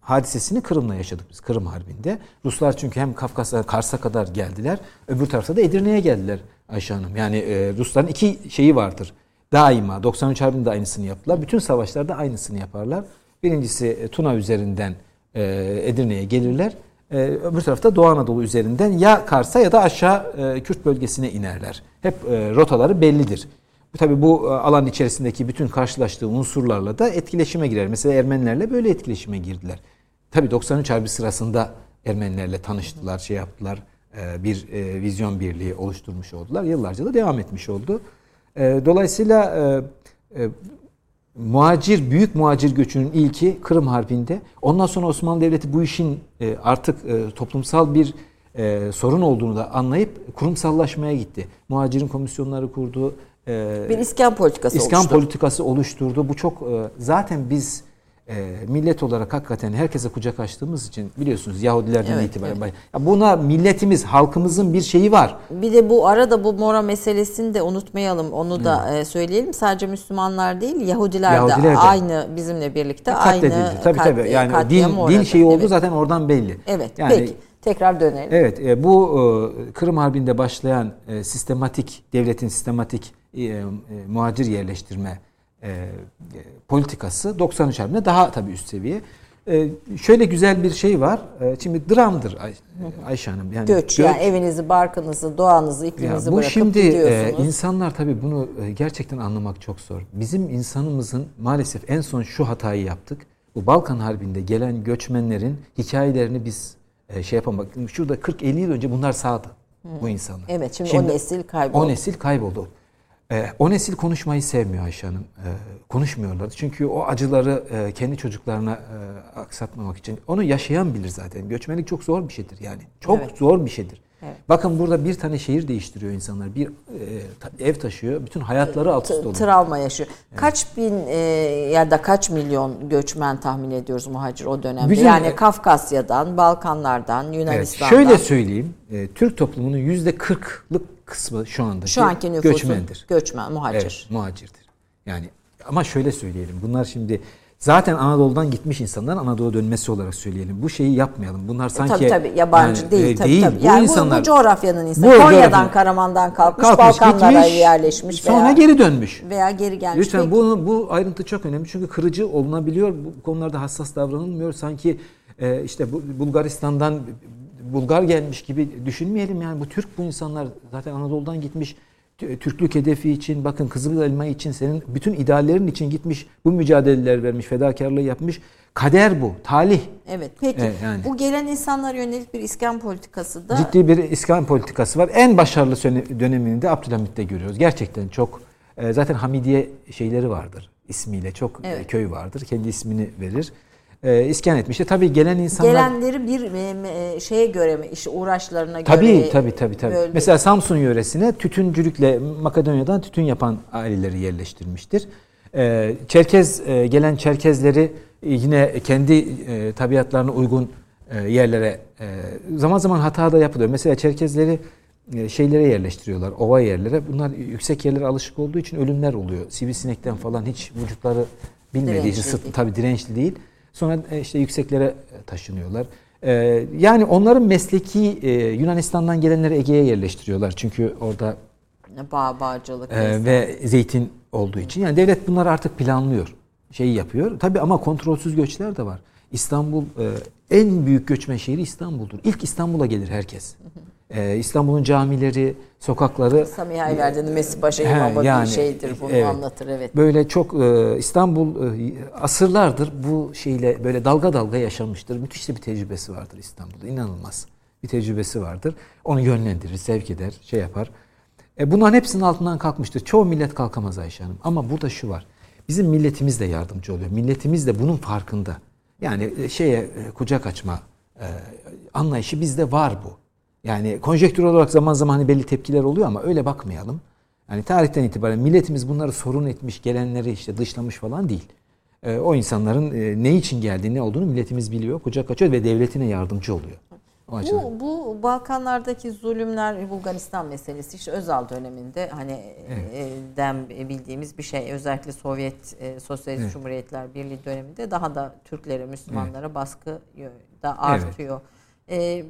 hadisesini Kırım'la yaşadık biz Kırım Harbi'nde. Ruslar çünkü hem Kafkas'a Kars'a kadar geldiler. Öbür tarafta da Edirne'ye geldiler Ayşe Hanım. Yani e, Rusların iki şeyi vardır. Daima 93 Harbi'nde aynısını yaptılar. Bütün savaşlarda aynısını yaparlar. Birincisi Tuna üzerinden Edirne'ye gelirler. Öbür tarafta Doğu Anadolu üzerinden ya Kars'a ya da aşağı Kürt bölgesine inerler. Hep rotaları bellidir. Bu Tabii bu e, alan içerisindeki bütün karşılaştığı unsurlarla da etkileşime girer. Mesela Ermenilerle böyle etkileşime girdiler. Tabii 93 Harbi sırasında Ermenilerle tanıştılar, şey yaptılar. e, Bir e, vizyon birliği oluşturmuş oldular. Yıllarca da devam etmiş oldu. Dolayısıyla muhacir, büyük muhacir göçünün ilki Kırım Harbi'nde. Ondan sonra Osmanlı Devleti bu işin artık toplumsal bir sorun olduğunu da anlayıp kurumsallaşmaya gitti. Muhacirin komisyonları kurdu. E, bir iskan politikası İskan oluştu. politikası oluşturdu. Bu çok e, zaten biz e, millet olarak hakikaten herkese kucak açtığımız için biliyorsunuz Yahudilerden Evet, itibaren. evet. Ya buna milletimiz, halkımızın bir şeyi var. Bir de bu arada bu Mora meselesini de unutmayalım. Onu da e, söyleyelim. Sadece Müslümanlar değil, Yahudiler, Yahudiler de de. aynı bizimle birlikte aynı Katledildi. Tabii kat- tabii. Yani din, uğradı. din şeyi oldu Evet. zaten oradan belli. Evet. Yani Peki. Tekrar dönelim. Evet, e, bu e, Kırım Harbi'nde başlayan e, sistematik, devletin sistematik e, e, muhacir yerleştirme e, e, politikası 93 Harbi'nde daha tabii üst seviye. E, şöyle güzel bir şey var. E, şimdi dramdır Ay, Ayşe Hanım. Yani Göç, yani evinizi, barkınızı, doğanızı, ya ikliminizi bu bırakıp şimdi e, gidiyorsunuz. insanlar tabii bunu e, gerçekten anlamak çok zor. Bizim insanımızın maalesef en son şu hatayı yaptık. Bu Balkan Harbi'nde gelen göçmenlerin hikayelerini biz e, şey yapamak. Şurada 40-50 yıl önce bunlar sağdı bu insanlar. Evet, şimdi o nesil kayboldu. O nesil kayboldu. E, o nesil konuşmayı sevmiyor Ayşe Hanım. E, konuşmuyorlar. Çünkü o acıları e, kendi çocuklarına e, aksatmamak için. Onu yaşayan bilir zaten. Göçmenlik çok zor bir şeydir yani. Çok Evet. zor bir şeydir. Evet. Bakın burada bir tane şehir değiştiriyor insanlar. Bir e, ev taşıyor. Bütün hayatları alt üst oluyor. travma yaşıyor. Kaç bin e, ya da kaç milyon göçmen tahmin ediyoruz muhacir o dönemde? Bizim- yani Kafkasya'dan, Balkanlardan, Evet, Yunanistan'dan. şöyle söyleyeyim. E, Türk toplumunun yüzde kırklık kısmı şu anda Şu anki nüfusun göçmendir. göçmen, muhacir. Evet, muhacirdir. Yani ama şöyle söyleyelim. Bunlar şimdi zaten Anadolu'dan gitmiş insanların Anadolu'ya dönmesi olarak söyleyelim. Bu şeyi yapmayalım. Bunlar sanki E, tabii tabii yabancı yani, değil e, tabii değil. tabii. Bu Yani bu, insanlar bu coğrafyanın insanı. Bu Konya'dan, Karaman'dan kalkmış, kalkmış, Balkanlara gitmiş, yerleşmiş sonra veya geri dönmüş. veya geri gelmiş. Lütfen Peki. bu, bu ayrıntı çok önemli çünkü kırıcı olunabiliyor. Bu konularda hassas davranılmıyor. Sanki e, işte bu, Bulgaristan'dan Bulgar gelmiş gibi düşünmeyelim yani bu Türk bu insanlar zaten Anadolu'dan gitmiş Tü- Türklük hedefi için bakın Kızıl Elma için senin bütün ideallerin için gitmiş bu mücadeleler vermiş fedakarlığı yapmış kader bu talih Evet peki Evet, yani. bu gelen insanlara yönelik bir iskan politikası da ciddi bir iskan politikası var. En başarılı dönemini de Abdülhamit'te görüyoruz. Gerçekten çok e, zaten Hamidiye şeyleri vardır ismiyle çok e, Evet. köy vardır. Kendi ismini verir. E, iskan etmişti. Tabii gelen insanlar gelenleri bir e, e, şeye göre mi işte uğraşlarına Tabii göre tabii tabii tabii. bölge- Mesela Samsun yöresine tütüncülükle Makedonya'dan tütün yapan aileleri yerleştirmiştir. Ee, Çerkez e, gelen Çerkezleri e, yine kendi e, tabiatlarına uygun e, yerlere e, zaman zaman hata da yapılıyor. Mesela Çerkezleri e, şeylere yerleştiriyorlar, ova yerlere. Bunlar yüksek yerlere alışık olduğu için ölümler oluyor. Sivrisinekten falan hiç vücutları bilmediği için Dirençli tabii dirençli değil. Sonra e, işte yükseklere taşınıyorlar. E, Yani onların mesleki e, Yunanistan'dan gelenleri Ege'ye yerleştiriyorlar. Çünkü orada bağ bağcılık e, ve zeytin olduğu için. Yani devlet bunları artık planlıyor. Şeyi yapıyor. Tabii ama kontrolsüz göçler de var. İstanbul e, en büyük göçmen şehri İstanbul'dur. İlk İstanbul'a gelir herkes. E, İstanbul'un camileri, sokakları Samiha Ayverdi'nin Mesih Paşa He, imamı yani, şeydir bunu evet. anlatır evet. Böyle çok e, İstanbul e, asırlardır bu şeyle böyle dalga dalga yaşamıştır. Müthiş bir tecrübesi vardır İstanbul'da. İnanılmaz. Bir tecrübesi vardır. Onu yönlendirir, sevk eder, şey yapar. E bunların hepsinin altından kalkmıştır. Çoğu millet kalkamaz Ayşe Hanım. Ama burada şu var. Bizim milletimiz de yardımcı oluyor. Milletimiz de bunun farkında. Yani e, şeye e, kucak açma e, anlayışı bizde var bu. Yani konjektür olarak zaman zaman hani belli tepkiler oluyor ama öyle bakmayalım. Yani tarihten itibaren milletimiz bunları sorun etmiş, gelenleri işte dışlamış falan değil. o insanların ne için geldiğini, ne olduğunu milletimiz biliyor, kucak açıyor ve devletine yardımcı oluyor. Bu, bu Balkanlardaki zulümler Bulgaristan meselesi işte Özal döneminde hani evet. E, dem bildiğimiz bir şey özellikle Sovyet e, Sosyalist evet. Cumhuriyetler Birliği döneminde daha da Türklere Müslümanlara evet. baskı da artıyor. Evet. Ee,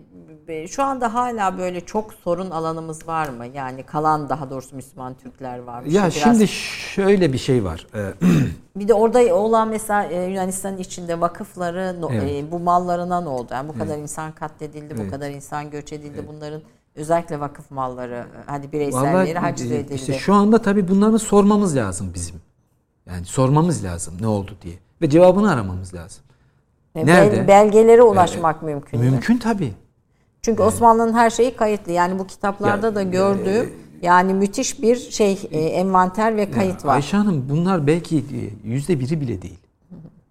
şu anda hala böyle çok sorun alanımız var mı? Yani kalan daha doğrusu Müslüman Türkler var. Ya Biraz... şimdi şöyle bir şey var. Ee, bir de orada olan mesela e, Yunanistan içinde vakıfları evet. E, bu mallarına ne oldu? Yani bu kadar evet. insan katledildi, evet. bu kadar insan göç edildi. Evet. Bunların özellikle vakıf malları hadi bireyselleri haciz e, edildi. İşte şu anda tabii bunları sormamız lazım bizim. Yani sormamız lazım ne oldu diye ve cevabını aramamız lazım. Nerede? Belgelere ulaşmak ee, mümkün. Mümkün tabii. Çünkü evet. Osmanlı'nın her şeyi kayıtlı. Yani bu kitaplarda ya, da gördüğüm e, yani müthiş bir şey e, envanter ve kayıt ya, var. Ayşe Hanım bunlar belki yüzde biri bile değil.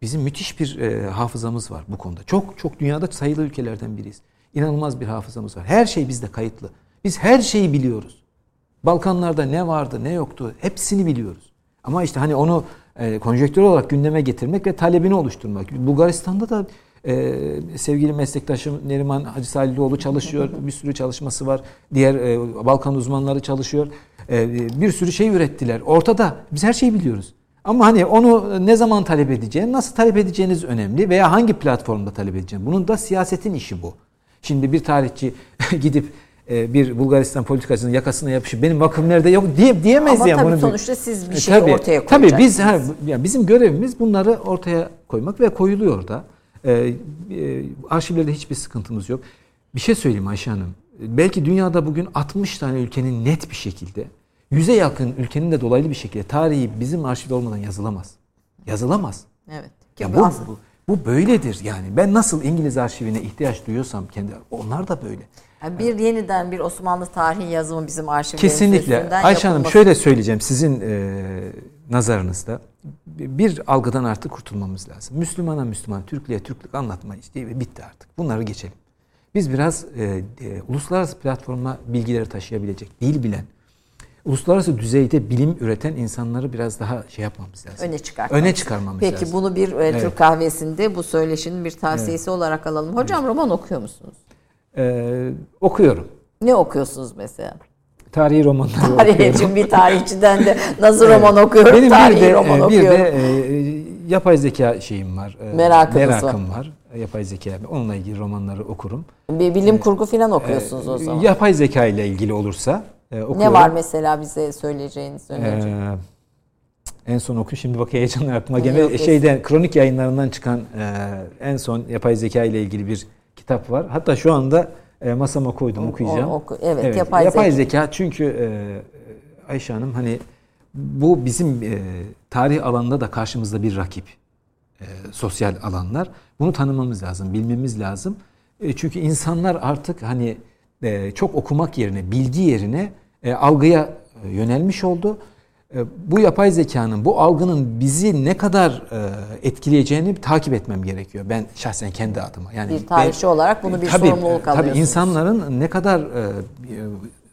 Bizim müthiş bir e, hafızamız var bu konuda. Çok çok dünyada sayılı ülkelerden biriyiz. İnanılmaz bir hafızamız var. Her şey bizde kayıtlı. Biz her şeyi biliyoruz. Balkanlarda ne vardı ne yoktu hepsini biliyoruz. Ama işte hani onu e, konjektür olarak gündeme getirmek ve talebini oluşturmak. Bulgaristan'da da e, sevgili meslektaşım Neriman Hacı Salihlioğlu çalışıyor. Bir sürü çalışması var. Diğer e, Balkan uzmanları çalışıyor. E, bir sürü şey ürettiler. Ortada biz her şeyi biliyoruz. Ama hani onu ne zaman talep edeceğin, nasıl talep edeceğiniz önemli veya hangi platformda talep edeceğin. Bunun da siyasetin işi bu. Şimdi bir tarihçi gidip bir Bulgaristan politikacının yakasına yapışıp benim vakım nerede yok diye diyemez Ama yani. Ama tabii sonuçta siz bir şey tabii, ortaya koyacaksınız. Tabii biz ha, yani bizim görevimiz bunları ortaya koymak ve koyuluyor da. Ee, e, arşivlerde hiçbir sıkıntımız yok. Bir şey söyleyeyim Ayşe Hanım. Belki dünyada bugün 60 tane ülkenin net bir şekilde, yüze yakın ülkenin de dolaylı bir şekilde tarihi bizim arşivde olmadan yazılamaz. Yazılamaz. Evet. Ya bu, bu, bu böyledir yani. Ben nasıl İngiliz arşivine ihtiyaç duyuyorsam kendi onlar da böyle. Yani bir yeniden bir Osmanlı tarihi yazımı bizim arşivlerimizde Kesinlikle. Ayşe Hanım şöyle söyleyeceğim sizin e, nazarınızda bir algıdan artık kurtulmamız lazım. Müslümana Müslüman, Türklüğe Türklük anlatma işte bitti artık. Bunları geçelim. Biz biraz e, e, uluslararası platforma bilgileri taşıyabilecek, dil bilen, uluslararası düzeyde bilim üreten insanları biraz daha şey yapmamız lazım. Öne çıkarmamız. Öne çıkarmamız Peki, lazım. Peki bunu bir e, Türk evet. kahvesinde bu söyleşinin bir tavsiyesi evet. olarak alalım. Hocam evet. roman okuyor musunuz? Ee, okuyorum. Ne okuyorsunuz mesela? Tarihi romanları okuyorum. Için bir tarihçiden de nasıl roman okuyorum, Benim tarihi bir de, roman bir okuyorum. Bir de e, yapay zeka şeyim var. E, Merakınız merakım var. var. Yapay zeka. Onunla ilgili romanları okurum. Bir bilim kurgu falan okuyorsunuz e, o zaman. Yapay zeka ile ilgili olursa e, okuyorum. Ne var mesela bize söyleyeceğiniz önerici? Ee, en son oku şimdi bak heyecanla aklıma gene şeyden kronik yayınlarından çıkan e, en son yapay zeka ile ilgili bir kitap var. Hatta şu anda e, masama koydum okuyacağım. O, oku. Evet, evet yapay, yapay zeka. zeka çünkü e, Ayşe Hanım hani bu bizim e, tarih alanında da karşımızda bir rakip. E, sosyal alanlar. Bunu tanımamız lazım, bilmemiz lazım. E, çünkü insanlar artık hani e, çok okumak yerine, bilgi yerine e, algıya yönelmiş oldu bu yapay zekanın, bu algının bizi ne kadar e, etkileyeceğini takip etmem gerekiyor. Ben şahsen kendi adıma. Yani bir tarihçi ben, olarak bunu bir tabii, sorumluluk alıyorsunuz. Tabii insanların ne kadar e,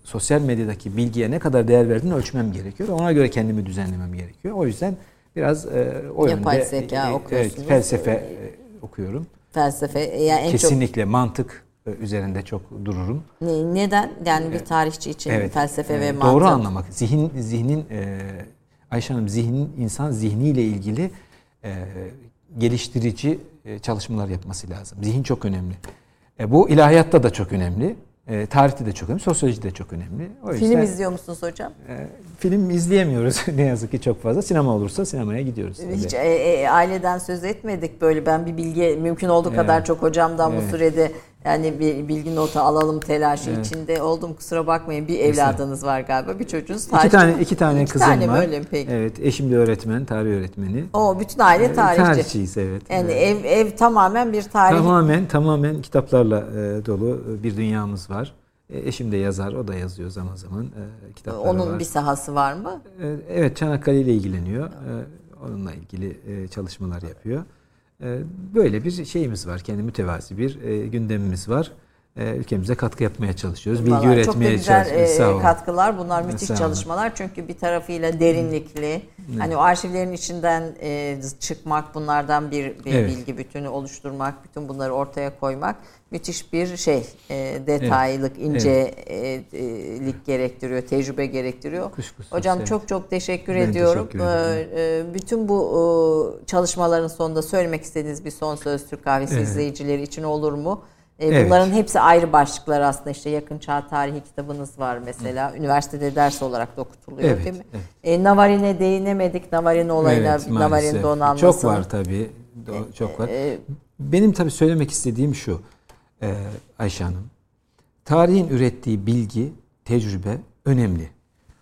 sosyal medyadaki bilgiye ne kadar değer verdiğini ölçmem gerekiyor. Ona göre kendimi düzenlemem gerekiyor. O yüzden biraz o yapay yönde zeka okuyorsunuz. Evet, felsefe okuyorum. Felsefe yani en Kesinlikle çok... mantık üzerinde çok dururum. Neden? Yani bir tarihçi için evet, felsefe e, ve mantık. Doğru anlamak. Zihin zihnin e, Ayşe Hanım zihnin insan zihniyle ilgili e, geliştirici e, çalışmalar yapması lazım. Zihin çok önemli. E, bu ilahiyatta da çok önemli. E, tarihte de çok önemli, sosyoloji de çok önemli. O yüzden, film izliyor musunuz hocam? E, film izleyemiyoruz ne yazık ki çok fazla. Sinema olursa sinemaya gidiyoruz. Hiç e, e, aileden söz etmedik böyle. Ben bir bilgi mümkün olduğu kadar evet. çok hocamdan evet. bu sürede Yani bir bilgi notu alalım telaşı evet. içinde oldum kusura bakmayın. Bir evladınız var galiba. Bir çocuğunuz tarih. İki tane iki tane iki kızım tane var. Böyle peki. Evet, eşim de öğretmen, tarih öğretmeni. O bütün aile tarihçi. Tarihçiyiz evet. Yani evet. ev ev tamamen bir tarih. Tamamen tamamen kitaplarla e, dolu bir dünyamız var. E, eşim de yazar, o da yazıyor zaman zaman e, kitapları Onun var. bir sahası var mı? E, evet, Çanakkale ile ilgileniyor. E, onunla ilgili e, çalışmalar yapıyor. E, böyle bir şeyimiz var, kendi mütevazi bir e, gündemimiz var. E, ülkemize katkı yapmaya çalışıyoruz. Bilgi Vallahi üretmeye çok güzel çalışıyoruz. E, katkılar. Bunlar müthiş çalışmalar. Çünkü bir tarafıyla derinlikli. Hmm. Hani o arşivlerin içinden e, çıkmak, bunlardan bir, bir evet. bilgi bütünü oluşturmak, bütün bunları ortaya koymak müthiş bir şey. Detaylık, evet. incelik evet. gerektiriyor, tecrübe gerektiriyor. Kuşkusuz, Hocam evet. çok çok teşekkür ben ediyorum. Teşekkür e, bütün bu çalışmaların sonunda söylemek istediğiniz bir son söz Türk Kahvesi evet. izleyicileri için olur mu? Bunların evet. hepsi ayrı başlıklar aslında işte yakın çağ tarihi kitabınız var mesela. Evet. Üniversitede ders olarak da okutuluyor evet, değil mi? Evet. E, Navarin'e değinemedik. Navarin olayına, evet, Navarin donanması. Çok var tabii. Çok var. E, Benim tabii söylemek istediğim şu Ayşe Hanım. Tarihin ürettiği bilgi, tecrübe önemli.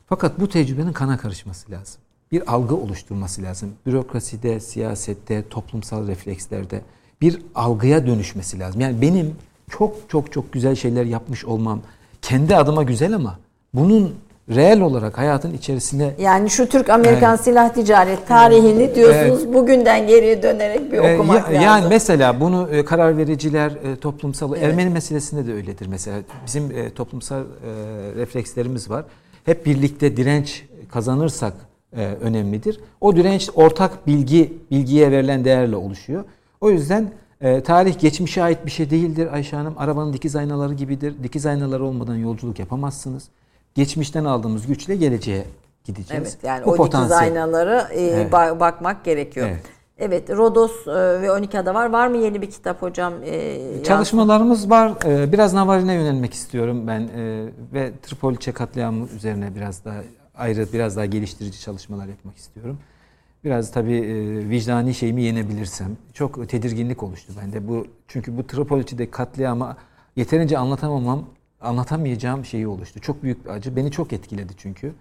Fakat bu tecrübenin kana karışması lazım. Bir algı oluşturması lazım. Bürokraside, siyasette, toplumsal reflekslerde bir algıya dönüşmesi lazım. Yani benim çok çok çok güzel şeyler yapmış olmam kendi adıma güzel ama bunun reel olarak hayatın içerisinde yani şu Türk Amerikan evet. silah ticaret tarihini diyorsunuz evet. bugünden geriye dönerek bir okumak ya, lazım. Yani mesela bunu e, karar vericiler e, toplumsal evet. Ermeni meselesinde de öyledir mesela. Bizim e, toplumsal reflekslerimiz var. Hep birlikte direnç kazanırsak önemlidir. O direnç ortak bilgi bilgiye verilen değerle oluşuyor. O yüzden e, tarih geçmişe ait bir şey değildir Ayşe Hanım. Arabanın dikiz aynaları gibidir. Dikiz aynaları olmadan yolculuk yapamazsınız. Geçmişten aldığımız güçle geleceğe gideceğiz. Evet yani o, o dikiz aynaları e, evet. bakmak gerekiyor. Evet. Evet, Rodos e, ve 12 ada var. Var mı yeni bir kitap hocam? E, Çalışmalarımız var. E, biraz Navarin'e yönelmek istiyorum ben ve Tripoliçe katliamı üzerine biraz daha ayrı, biraz daha geliştirici çalışmalar yapmak istiyorum. Biraz tabii vicdani şeyimi yenebilirsem. Çok tedirginlik oluştu bende. Bu çünkü bu Tripoli'de katliamı yeterince anlatamamam, anlatamayacağım şeyi oluştu. Çok büyük bir acı. Beni çok etkiledi çünkü.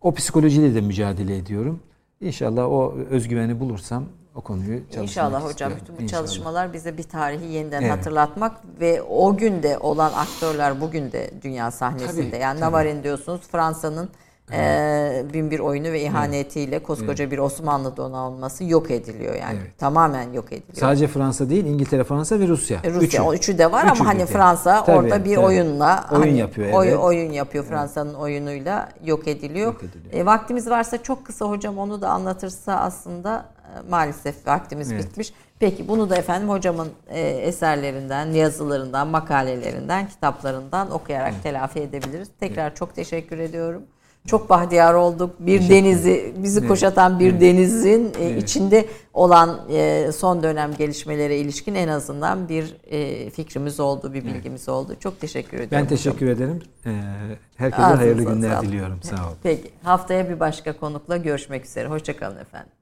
O psikolojiyle de mücadele ediyorum. İnşallah o özgüveni bulursam o konuyu çalışmak İnşallah hocam istiyorum. bütün bu İnşallah. çalışmalar bize bir tarihi yeniden evet. hatırlatmak ve o günde olan aktörler bugün de dünya sahnesinde. Tabii, yani tabii. Navarin diyorsunuz Fransa'nın Evet. bin bir oyunu ve ihanetiyle koskoca evet. bir Osmanlı donanması yok ediliyor yani. Evet. Tamamen yok ediliyor. Sadece Fransa değil, İngiltere, Fransa ve Rusya. E, Rusya üçü, o üçü de var üçü ama hani de. Fransa tabii, orada bir tabii. oyunla oyun hani yapıyor. Oy, evet. oyun yapıyor Fransa'nın evet. oyunuyla yok ediliyor. Yok ediliyor. E, vaktimiz varsa çok kısa hocam onu da anlatırsa aslında e, maalesef vaktimiz evet. bitmiş. Peki bunu da efendim hocamın e, eserlerinden, yazılarından, makalelerinden, kitaplarından okuyarak evet. telafi edebiliriz. Tekrar evet. çok teşekkür ediyorum çok bahtiyar olduk. Bir denizi, bizi evet. koşatan bir evet. denizin e, evet. içinde olan e, son dönem gelişmelere ilişkin en azından bir e, fikrimiz oldu, bir bilgimiz evet. oldu. Çok teşekkür ediyorum. Ben teşekkür hocam. ederim. Herkese Ağzınıza hayırlı günler sağ diliyorum. Sağ olun. Peki. Haftaya bir başka konukla görüşmek üzere. Hoşçakalın efendim.